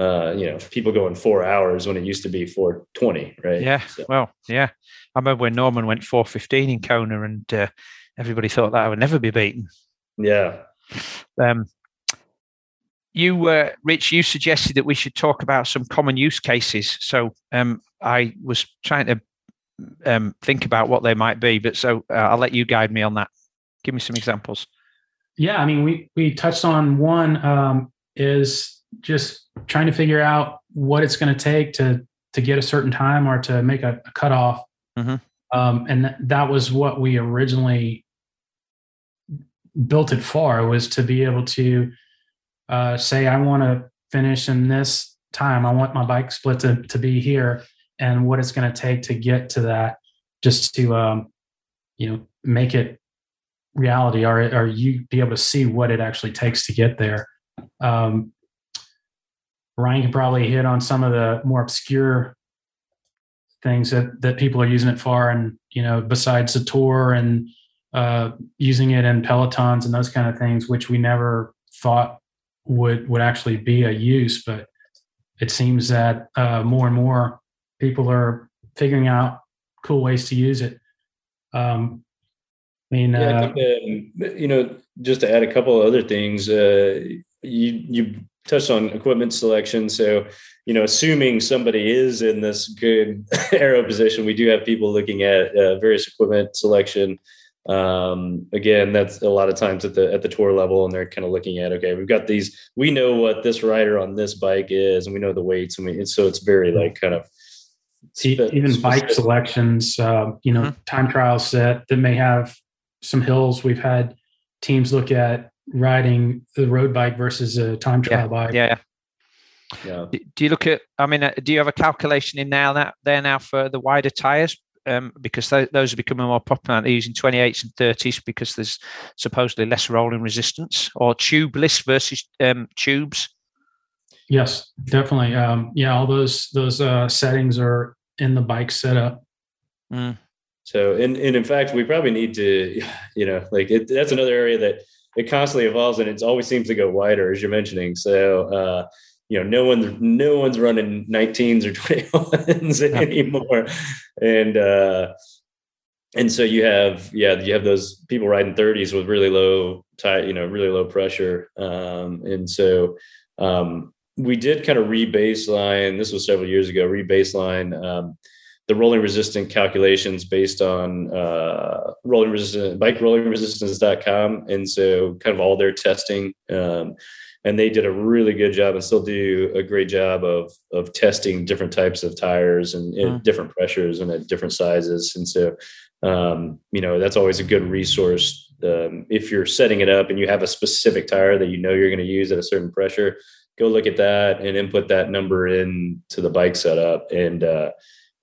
uh, you know, people going four hours when it used to be 420, right? Yeah. So. Well, yeah. I remember when Normann went 415 in Kona and uh, everybody thought that I would never be beaten. Yeah. Um, you, uh, Rich, you suggested that we should talk about some common use cases. So um, I was trying to um, think about what they might be, but so uh, I'll let you guide me on that. Give me some examples. Yeah, I mean, we we touched on one um, is just trying to figure out what it's going to take to to get a certain time or to make a, a cutoff. Mm-hmm. Um, and th- that was what we originally built it for was to be able to uh, say, I want to finish in this time. I want my bike split to, to be here and what it's going to take to get to that just to, um, you know, make it reality or, or you be able to see what it actually takes to get there. Um, Ryan can probably hit on some of the more obscure things that, that people are using it for. And, you know, besides the tour and uh, using it in pelotons and those kind of things, which we never thought would, would actually be a use, but it seems that uh, more and more people are figuring out cool ways to use it. Um, I mean, yeah, uh, I think, um, you know, just to add a couple of other things, uh, you you touched on equipment selection. So, you know, assuming somebody is in this good aero position, we do have people looking at uh, various equipment selection. Um, again, that's a lot of times at the at the tour level, and they're kind of looking at okay, we've got these. We know what this rider on this bike is, and we know the weights, and, we, and so it's very like kind of spe- even bike selections. Uh, you know, mm-hmm. time trial set that may have some hills. We've had teams look at riding the road bike versus a time trial yeah, bike. Yeah. Yeah. Do you look at? I mean, uh, do you have a calculation in now that there now for the wider tires? Um, because th- those are becoming more popular. They're using 28s and 30s because there's supposedly less rolling resistance, or tubeless versus um, tubes. Yes, definitely. Um, yeah, all those those uh, settings are in the bike setup. Mm. So, and, and in fact, we probably need to, you know, like it, that's another area that it constantly evolves and it always seems to go wider, as you're mentioning. So, uh, you know, no one's no one's running 19s or 21s anymore, and uh, and so you have yeah you have those people riding 30s with really low tight you know, really low pressure, um, and so um, we did kind of re-baseline. This was several years ago. Re-baseline. Um, the rolling resistant calculations based on uh, rolling resistant bike rolling resistance.com and so kind of all their testing um, and they did a really good job and still do a great job of of testing different types of tires and, and mm. different pressures and at different sizes. And so um, you know that's always a good resource. Um, if you're setting it up and you have a specific tire that you know you're going to use at a certain pressure go look at that and input that number in to the bike setup. And uh,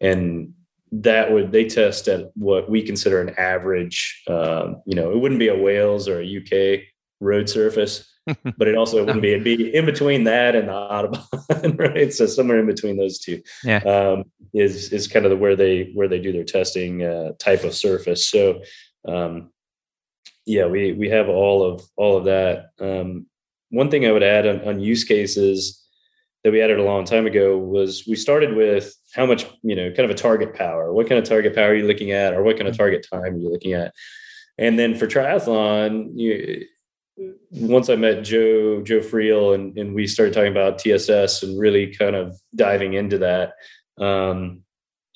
and that would they test at what we consider an average um, you know it wouldn't be a wales or a uk road surface but it also wouldn't be it'd be in between that and the autobahn right so somewhere in between those two yeah um, is is kind of the where they where they do their testing uh, type of surface so um, yeah we we have all of all of that um, one thing i would add on, on use cases that we added a long time ago was we started with how much, you know, kind of a target power. What kind of target power are you looking at, or what kind of mm-hmm. target time are you looking at? And then for triathlon, you, once I met Joe Joe Friel and, and we started talking about TSS and really kind of diving into that, um,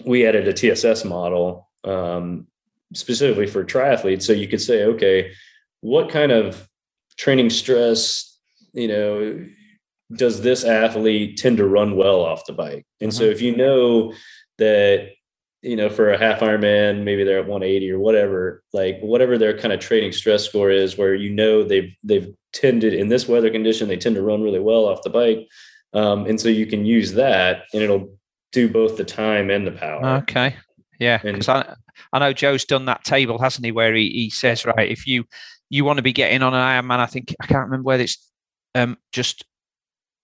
we added a TSS model um, specifically for triathletes. So you could say, okay, what kind of training stress, you know, does this athlete tend to run well off the bike? And mm-hmm. so if you know that, you know, for a half Ironman, maybe they're at 180 or whatever, like whatever their kind of training stress score is, where you know they've they've tended in this weather condition, they tend to run really well off the bike. Um, and so you can use that and it'll do both the time and the power. Okay. Yeah. Because I, I know Joe's done that table, hasn't he, where he, he says, right, if you you want to be getting on an Ironman, I think I can't remember whether it's um, just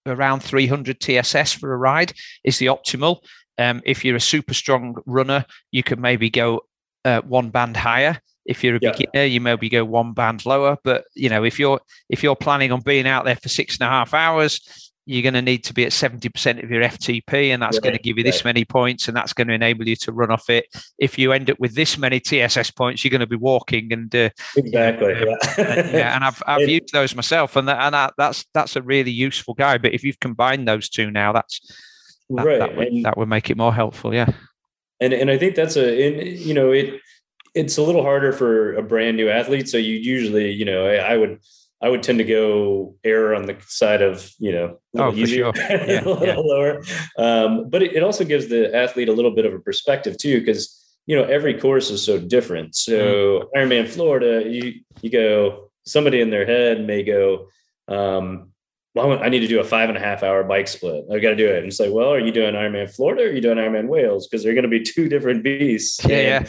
around 300 TSS for a ride is the optimal. Um, if you're a super strong runner, you could maybe go uh, one band higher. If you're a yeah. beginner, you maybe go one band lower. But you know, if you're if you're planning on being out there for six and a half hours, you're going to need to be at 70% of your FTP, and that's going to give you this many points, and that's going to enable you to run off it. If you end up with this many TSS points, you're going to be walking and uh, exactly, uh, yeah. yeah. And I've I've used those myself, and that, and that, that's that's a really useful guide. But if you've combined those two now, that's that, right. That would, that would make it more helpful. Yeah, and and I think that's a in, you know it it's a little harder for a brand new athlete. So you usually you know I, I would I would tend to go error on the side of you know oh, easier, sure. yeah, a little yeah. lower. Um, but it, it, also gives the athlete a little bit of a perspective too, because you know every course is so different. So mm. Ironman Florida, you you go somebody in their head may go, um, well, I need to do a five and a half hour bike split. I've got to do it. And it's like, well, are you doing Ironman Florida or are you doing Ironman Wales? Because they're going to be two different beasts. Yeah, yeah.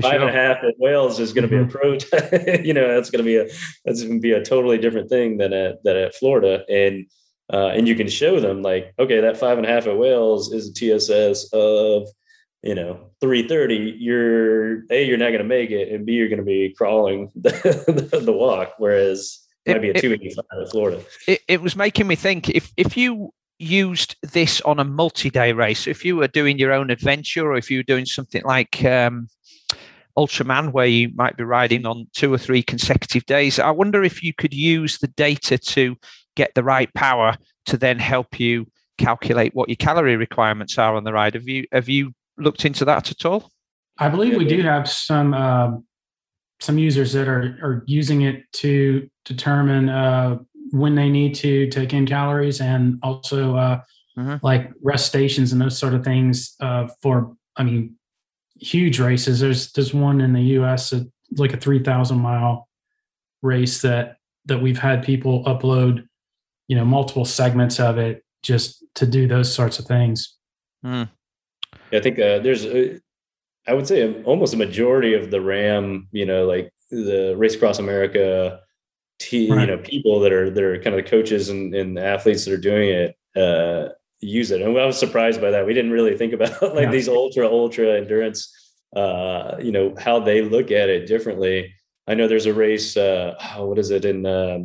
Five sure. and a half at Wales is going to be a mm-hmm. pro. you know, that's going to be a that's going to be a totally different thing than at than at Florida. And uh, and you can show them like, okay, that five and a half at Wales is a TSS of you know 330 you're a you're not going to make it and b you're going to be crawling the, the walk whereas it might be a 285 in Florida. It, it was making me think if if you used this on a multi-day race, if you were doing your own adventure, or if you were doing something like um, Ultraman, where you might be riding on two or three consecutive days, I wonder if you could use the data to get the right power to then help you calculate what your calorie requirements are on the ride. Have you have you looked into that at all? I believe we do have some um, some users that are are using it to determine uh, when they need to take in calories and also uh, mm-hmm. like rest stations and those sort of things uh, for I mean huge races. There's there's one in the U.S. like a three thousand mile race that that we've had people upload you know multiple segments of it just to do those sorts of things. Mm. Yeah, I think uh, there's uh, I would say almost a majority of the RAAM, you know, like the Race Across America, t- right. you know, people that are that are kind of the coaches and, and athletes that are doing it uh, use it. And I was surprised by that. We didn't really think about like yeah. these ultra ultra endurance, uh, you know, how they look at it differently. I know there's a race. Uh, oh, what is it in uh,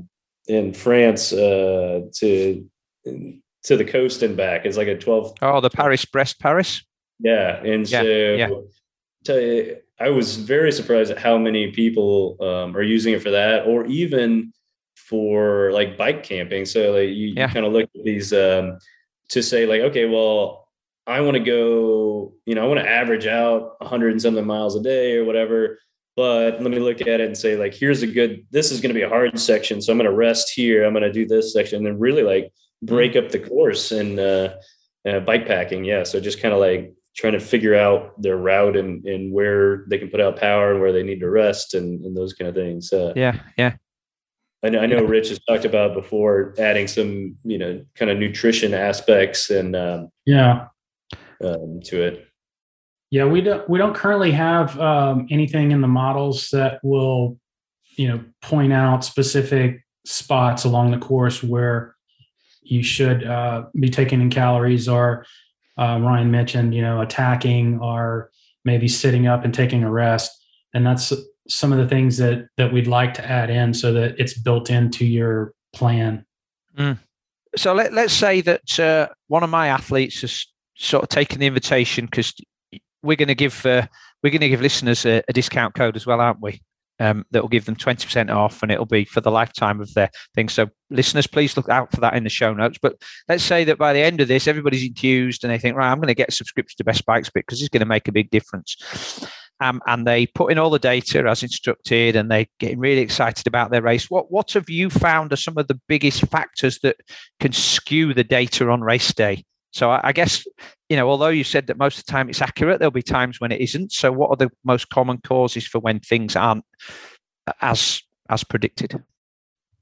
in France uh, to to the coast and back? It's like a twelve. Oh, the Paris Brest Paris. Yeah, and yeah, so yeah tell you, I was very surprised at how many people um, are using it for that, or even for like bike camping. So like you, yeah. you kind of look at these um, to say like, okay, well, I want to go, you know, I want to average out 100 and something miles a day or whatever. But let me look at it and say like, here's a good. This is going to be a hard section, so I'm going to rest here. I'm going to do this section, and then really like break mm-hmm. up the course and uh, uh, bike packing. Yeah, so just kind of like trying to figure out their route and, and where they can put out power and where they need to rest and, and those kind of things. Uh, yeah, yeah. I know, I know Rich has talked about before adding some, you know, kind of nutrition aspects and um, yeah, um, to it. Yeah, we don't we don't currently have um, anything in the models that will, you know, point out specific spots along the course where you should uh, be taking in calories or uh, Ryan mentioned, you know, attacking or maybe sitting up and taking a rest. And that's some of the things that that we'd like to add in so that it's built into your plan. Mm. So let, let's say that uh, one of my athletes has sort of taken the invitation because we're going to give uh, we're going to give listeners a, a, discount code as well, aren't we? Um, that will give them 20% off and it'll be for the lifetime of their thing. So, listeners, please look out for that in the show notes. But let's say that by the end of this, everybody's enthused and they think, right, I'm going to get a subscription to Best Bike Split because it's going to make a big difference. Um, and they put in all the data as instructed and they're getting really excited about their race. What, what have you found are some of the biggest factors that can skew the data on race day? So I, I guess, you know, although you said that most of the time it's accurate, there'll be times when it isn't. So what are the most common causes for when things aren't as as predicted?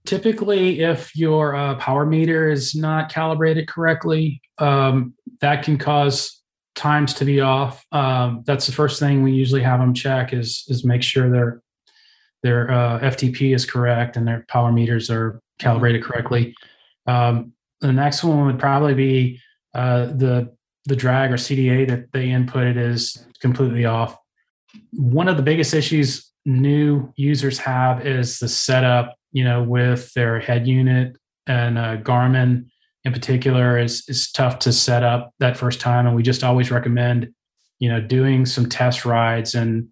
Typically, if your uh, power meter is not calibrated correctly, um, that can cause times to be off. Um, that's the first thing we usually have them check is is make sure their their uh, FTP is correct and their power meters are calibrated correctly. Um, the next one would probably be uh, the the drag or CDA that they inputted is completely off. One of the biggest issues new users have is the setup, you know, with their head unit and uh, Garmin in particular is is tough to set up that first time, and we just always recommend, you know, doing some test rides and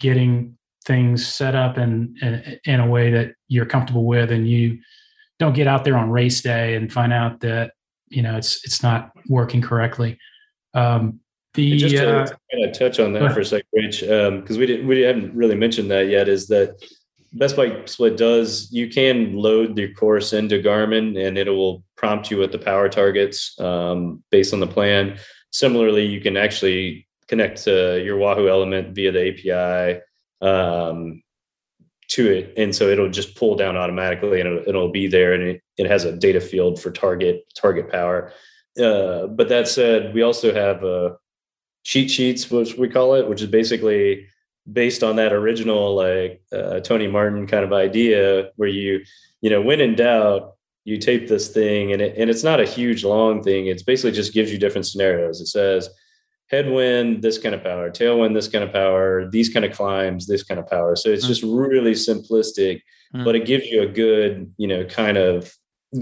getting things set up in, in, in a way that you're comfortable with, and you don't get out there on race day and find out that you know it's it's not working correctly. Um, the just to, uh, kind of touch on that for a second, Rich, because um, we didn't we haven't really mentioned that yet. Is that Best Bike Split does you can load the course into Garmin and it will prompt you with the power targets um, based on the plan. Similarly, you can actually connect to your Wahoo ELEMNT via the API um, to it, and so it'll just pull down automatically, and it'll, it'll be there, and it, it, has a data field for target target power. Uh, but that said, we also have uh, cheat sheets, which we call it, which is basically based on that original like uh, Tony Martin kind of idea, where you you know when in doubt you tape this thing and it, and it's not a huge long thing. It's basically just gives you different scenarios. It says headwind, this kind of power, tailwind, this kind of power, these kind of climbs, this kind of power. So it's mm. just really simplistic, mm. but it gives you a good, you know, kind of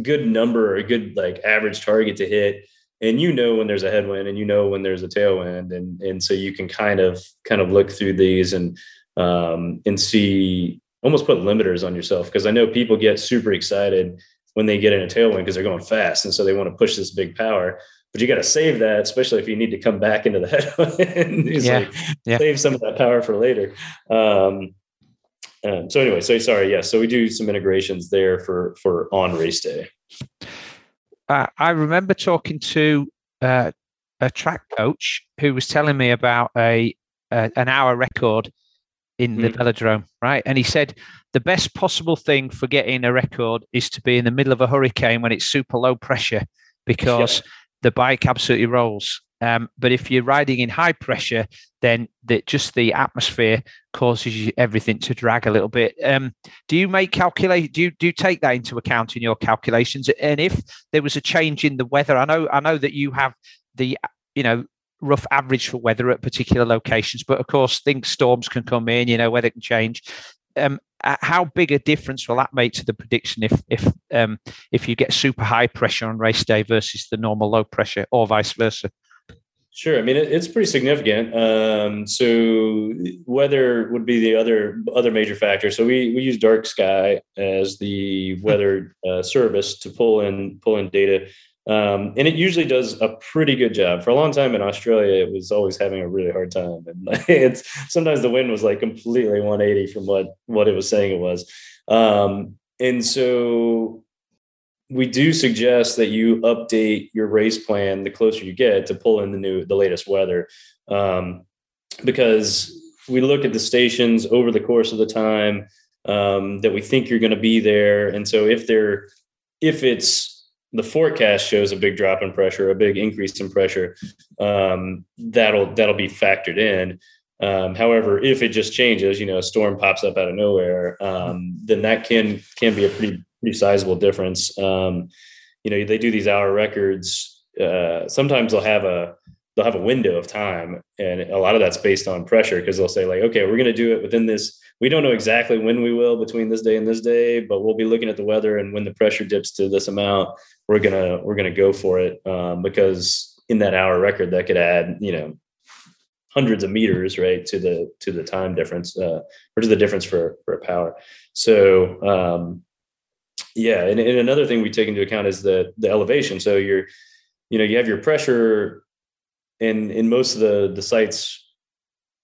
good number, a good like average target to hit. And you know when there's a headwind and you know when there's a tailwind. And and so you can kind of kind of look through these and um and see almost put limiters on yourself. Cause I know people get super excited when they get in a tailwind because they're going fast. And so they want to push this big power. But you got to save that, especially if you need to come back into the headwind. yeah. Like, yeah. save some of that power for later. Um, um, so anyway, so sorry, yeah. So we do some integrations there for for on race day. Uh, I remember talking to uh, a track coach who was telling me about a, a an hour record in the mm. velodrome, right? And he said the best possible thing for getting a record is to be in the middle of a hurricane when it's super low pressure because yeah. The bike absolutely rolls. Um, but if you're riding in high pressure, then the, just the atmosphere causes everything to drag a little bit. Um, do you make calculate? Do you do you take that into account in your calculations? And if there was a change in the weather, I know I know that you have the you know rough average for weather at particular locations. But of course, things storms can come in. You know, weather can change. Um, how big a difference will that make to the prediction if if um, if you get super high pressure on race day versus the normal low pressure, or vice versa? Sure. I mean, it, it's pretty significant. Um, so weather would be the other other major factor. So we we use Dark Sky as the weather uh, service to pull in pull in data um, and it usually does a pretty good job. For a long time in Australia, it was always having a really hard time, and it's sometimes the wind was like completely 180 from what what it was saying it was. Um, and so we do suggest that you update your race plan the closer you get to pull in the new the latest weather, um, because we look at the stations over the course of the time um, that we think you're going to be there, and so if they're if it's the forecast shows a big drop in pressure, a big increase in pressure, um, that'll that'll be factored in. Um, however, if it just changes, you know, a storm pops up out of nowhere, um, then that can can be a pretty pretty sizable difference. Um, you know, they do these hour records. Uh, sometimes they'll have a they'll have a window of time, and a lot of that's based on pressure because they'll say like, okay, we're going to do it within this we don't know exactly when we will between this day and this day, but we'll be looking at the weather and when the pressure dips to this amount, we're gonna we're gonna go for it um, because in that hour record that could add you know hundreds of meters right to the to the time difference uh, or to the difference for for power. So um, yeah, and, and another thing we take into account is the the elevation. So you're you know you have your pressure and in most of the the sites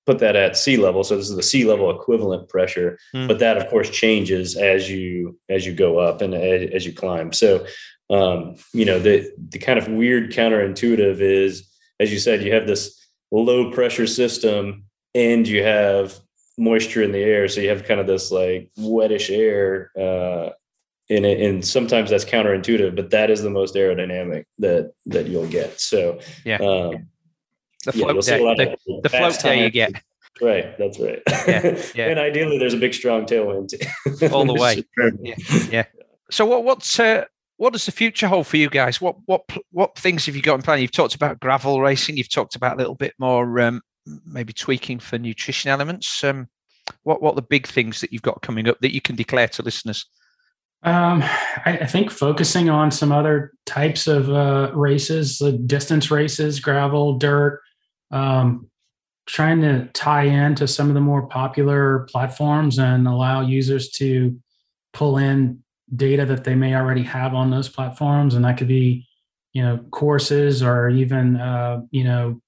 put that at sea level. So this is the sea level equivalent pressure, mm. but that of course changes as you as you go up and as you climb. So um, you know the the kind of weird counterintuitive is, as you said, you have this low pressure system and you have moisture in the air, so you have kind of this like wettish air. Uh, and, and sometimes that's counterintuitive, but that is the most aerodynamic that that you'll get. So yeah, um, the float yeah, day, the, the float day you get. Right, that's right. Yeah, yeah. and ideally, there's a big strong tailwind all the way. yeah, yeah. So what what's uh, what does the future hold for you guys? What what what things have you got in plan? You've talked about gravel racing. You've talked about a little bit more um, maybe tweaking for nutrition elements. Um, what what are the big things that you've got coming up that you can declare to listeners? Um, I, I, think focusing on some other types of uh, races, the distance races, gravel, dirt, um, trying to tie into some of the more popular platforms and allow users to pull in data that they may already have on those platforms and that could be you know courses or even uh, you know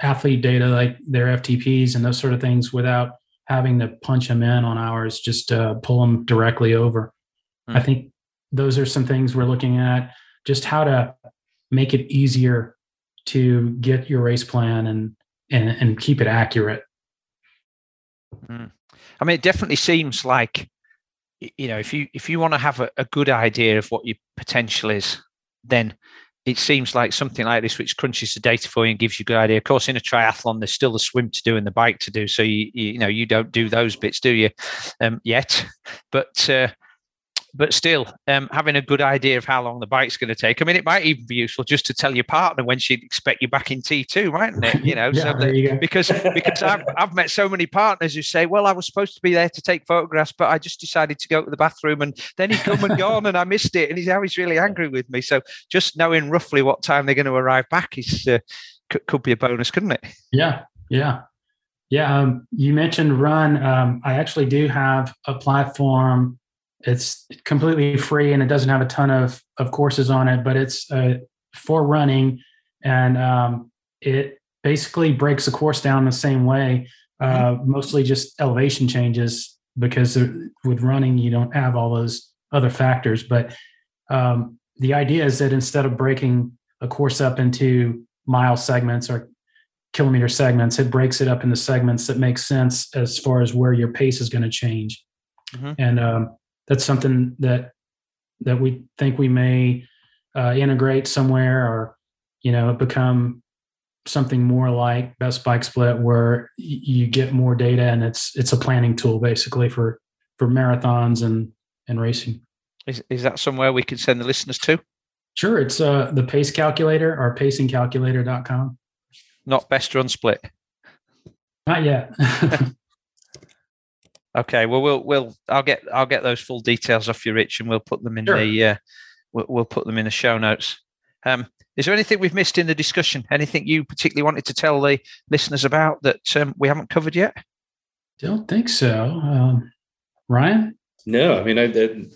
athlete data like their ftps and those sort of things without having to punch them in on ours, just uh, pull them directly over. Mm. I think those are some things we're looking at, just how to make it easier to get your race plan and and, and keep it accurate. Mm. I mean, it definitely seems like you know if you if you want to have a, a good idea of what your potential is, then it seems like something like this, which crunches the data for you and gives you a good idea. Of course, in a triathlon, there's still the swim to do and the bike to do. So you you, know you don't do those bits, do you? Um, yet, but uh, but still, um, having a good idea of how long the bike's going to take. I mean, it might even be useful just to tell your partner when she'd expect you back in T two, mightn't it? You know, yeah, so that, you because because I've I've met so many partners who say, "Well, I was supposed to be there to take photographs, but I just decided to go to the bathroom, and then he come and gone, and I missed it, and he's always really angry with me." So just knowing roughly what time they're going to arrive back is uh, could, could be a bonus, couldn't it? Yeah, yeah. Yeah, um, you mentioned Run. Um, I actually do have a platform it's completely free and it doesn't have a ton of, of courses on it, but it's uh, for running and um, it basically breaks the course down the same way, uh, mm-hmm. mostly just elevation changes because with running you don't have all those other factors. But um, the idea is that instead of breaking a course up into mile segments or kilometer segments, it breaks it up into segments that make sense as far as where your pace is going to change. Mm-hmm. And um, that's something that that we think we may uh, integrate somewhere or you know become something more like best bike split where you get more data and it's it's a planning tool basically for for marathons and and racing. Is, is that somewhere we can send the listeners to? Sure. It's uh the pace calculator or pacingcalculator.com not best run split. Not yet Okay, well, we'll we'll I'll get I'll get those full details off you, Rich, and we'll put them in sure. the uh, we'll, we'll put them in the show notes. Um, is there anything we've missed in the discussion? Anything you particularly wanted to tell the listeners about that um, we haven't covered yet? Don't think so. Um, Ryan? No, I mean, I did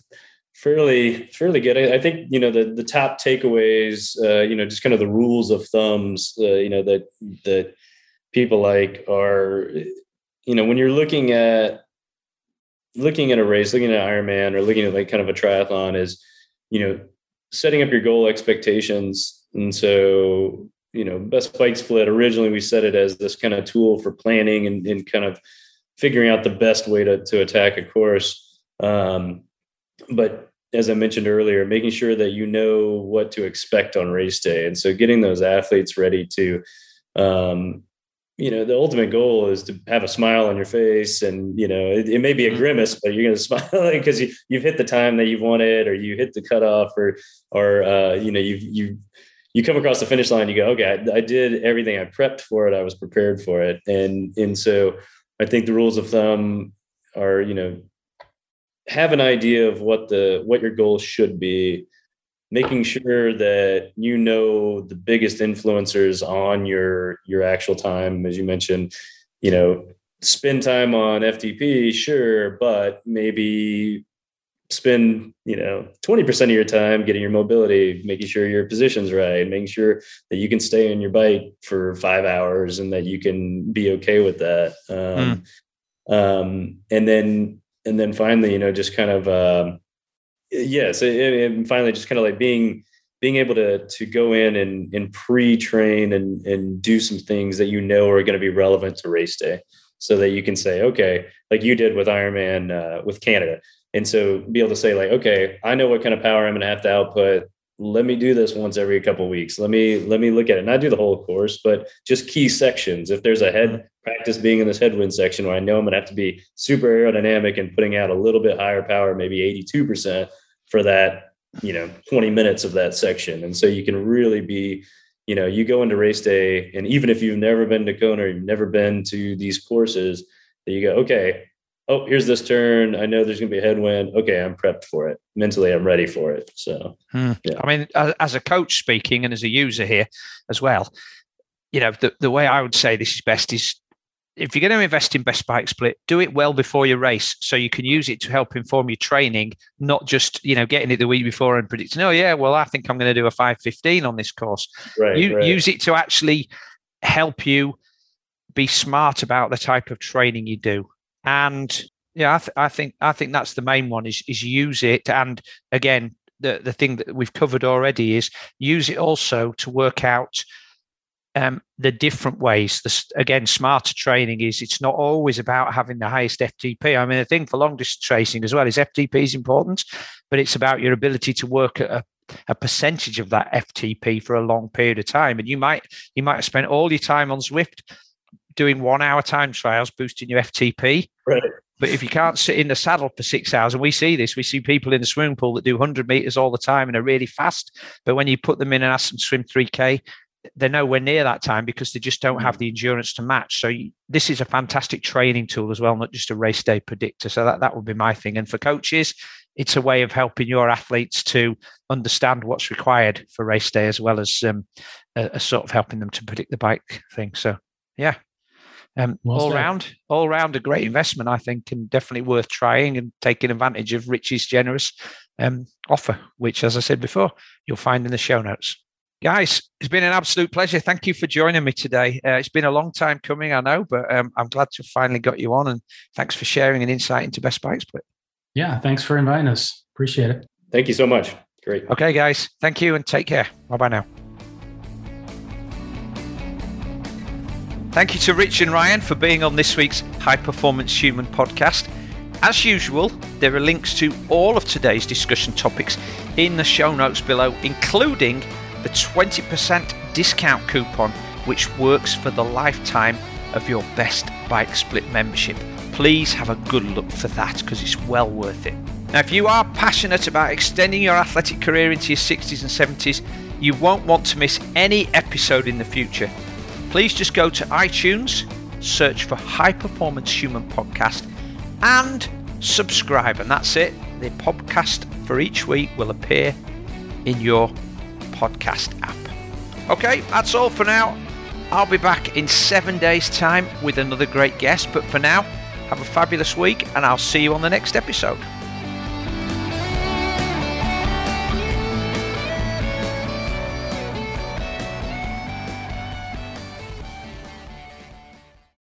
fairly fairly good. I, I, think you know the the top takeaways. Uh, you know, just kind of the rules of thumbs. Uh, you know that that people like are. You know, when you're looking at looking at a race, looking at Ironman or looking at like kind of a triathlon is, you know, setting up your goal expectations. And so, you know, best bike split, originally we set it as this kind of tool for planning and, and kind of figuring out the best way to, to attack a course. Um, but as I mentioned earlier, making sure that you know what to expect on race day. And so getting those athletes ready to, um, you know the ultimate goal is to have a smile on your face and you know it, it may be a mm-hmm. grimace but you're going to smile because you, you've hit the time that you've wanted or you hit the cutoff or or uh, you know you you you come across the finish line you go okay I, I, did everything i prepped for it i was prepared for it and and so i think the rules of thumb are you know have an idea of what the what your goal should be making sure that you know the biggest influencers on your your actual time as you mentioned you know spend time on ftp sure but maybe spend you know 20% of your time getting your mobility making sure your position's right making sure that you can stay on your bike for five hours and that you can be okay with that um, mm. um, and then and then finally you know just kind of um, yes and finally just kind of like being being able to to go in and and pre-train and and do some things that you know are going to be relevant to race day so that you can say okay like you did with ironman uh, with canada. And so be able to say like okay i know what kind of power i'm going to have to output let me do this once every couple weeks. Let me let me look at it. Not do the whole course but just key sections. If there's a head mm-hmm. practice being in this headwind section where i know i'm going to have to be super aerodynamic and putting out a little bit higher power maybe 82% for that you know 20 minutes of that section. And so you can really be you know you go into race day and even if you've never been to kona or you've never been to these courses that you go okay oh, here's this turn. I know there's going to be a headwind. Okay, I'm prepped for it. Mentally, I'm ready for it. So, hmm. yeah. I mean, as a coach speaking and as a user here as well, you know, the, the way I would say this is best is if you're going to invest in best bike split, do it well before your race so you can use it to help inform your training, not just, you know, getting it the week before and predicting, oh, yeah, well, I think I'm going to do a 515 on this course. Right, you, right. Use it to actually help you be smart about the type of training you do And yeah, I, th- I think I think that's the main one is is use it. And again, the the thing that we've covered already is use it also to work out um, the different ways. The, again, smarter training is it's not always about having the highest FTP. I mean, the thing for long distance tracing as well is FTP is important, but it's about your ability to work at a, a percentage of that FTP for a long period of time. And you might you might have spent all your time on Zwift doing one hour time trials, boosting your FTP. Right. But if you can't sit in the saddle for six hours, and we see this, we see people in the swimming pool that do 100 meters all the time and are really fast. But when you put them in and ask them to swim 3K, they're nowhere near that time because they just don't have the endurance to match. So you, this is a fantastic training tool as well, not just a race day predictor. So that, that would be my thing. And for coaches, it's a way of helping your athletes to understand what's required for race day as well as um, a, a sort of helping them to predict the bike thing. So yeah, um, well all round, all round a great investment, I think, and definitely worth trying and taking advantage of Richie's generous um, offer, which, as I said before, you'll find in the show notes. Guys, it's been an absolute pleasure. Thank you for joining me today. Uh, it's been a long time coming, I know, but um, I'm glad to finally got you on. And thanks for sharing an insight into Best Bike Split. Yeah, thanks for inviting us. Appreciate it. Thank you so much. Great. Okay, guys. Thank you and take care. Bye bye now. Thank you to Rich and Ryan for being on this week's High Performance Human podcast. As usual, there are links to all of today's discussion topics in the show notes below, including the 20% discount coupon which works for the lifetime of your Best Bike Split membership. Please have a good look for that because it's well worth it. Now, if you are passionate about extending your athletic career into your 60s and 70s, you won't want to miss any episode in the future. Please just go to iTunes, search for High Performance Human Podcast, and subscribe. And that's it. The podcast for each week will appear in your podcast app. Okay, that's all for now. I'll be back in seven days' time with another great guest. But for now, have a fabulous week, and I'll see you on the next episode.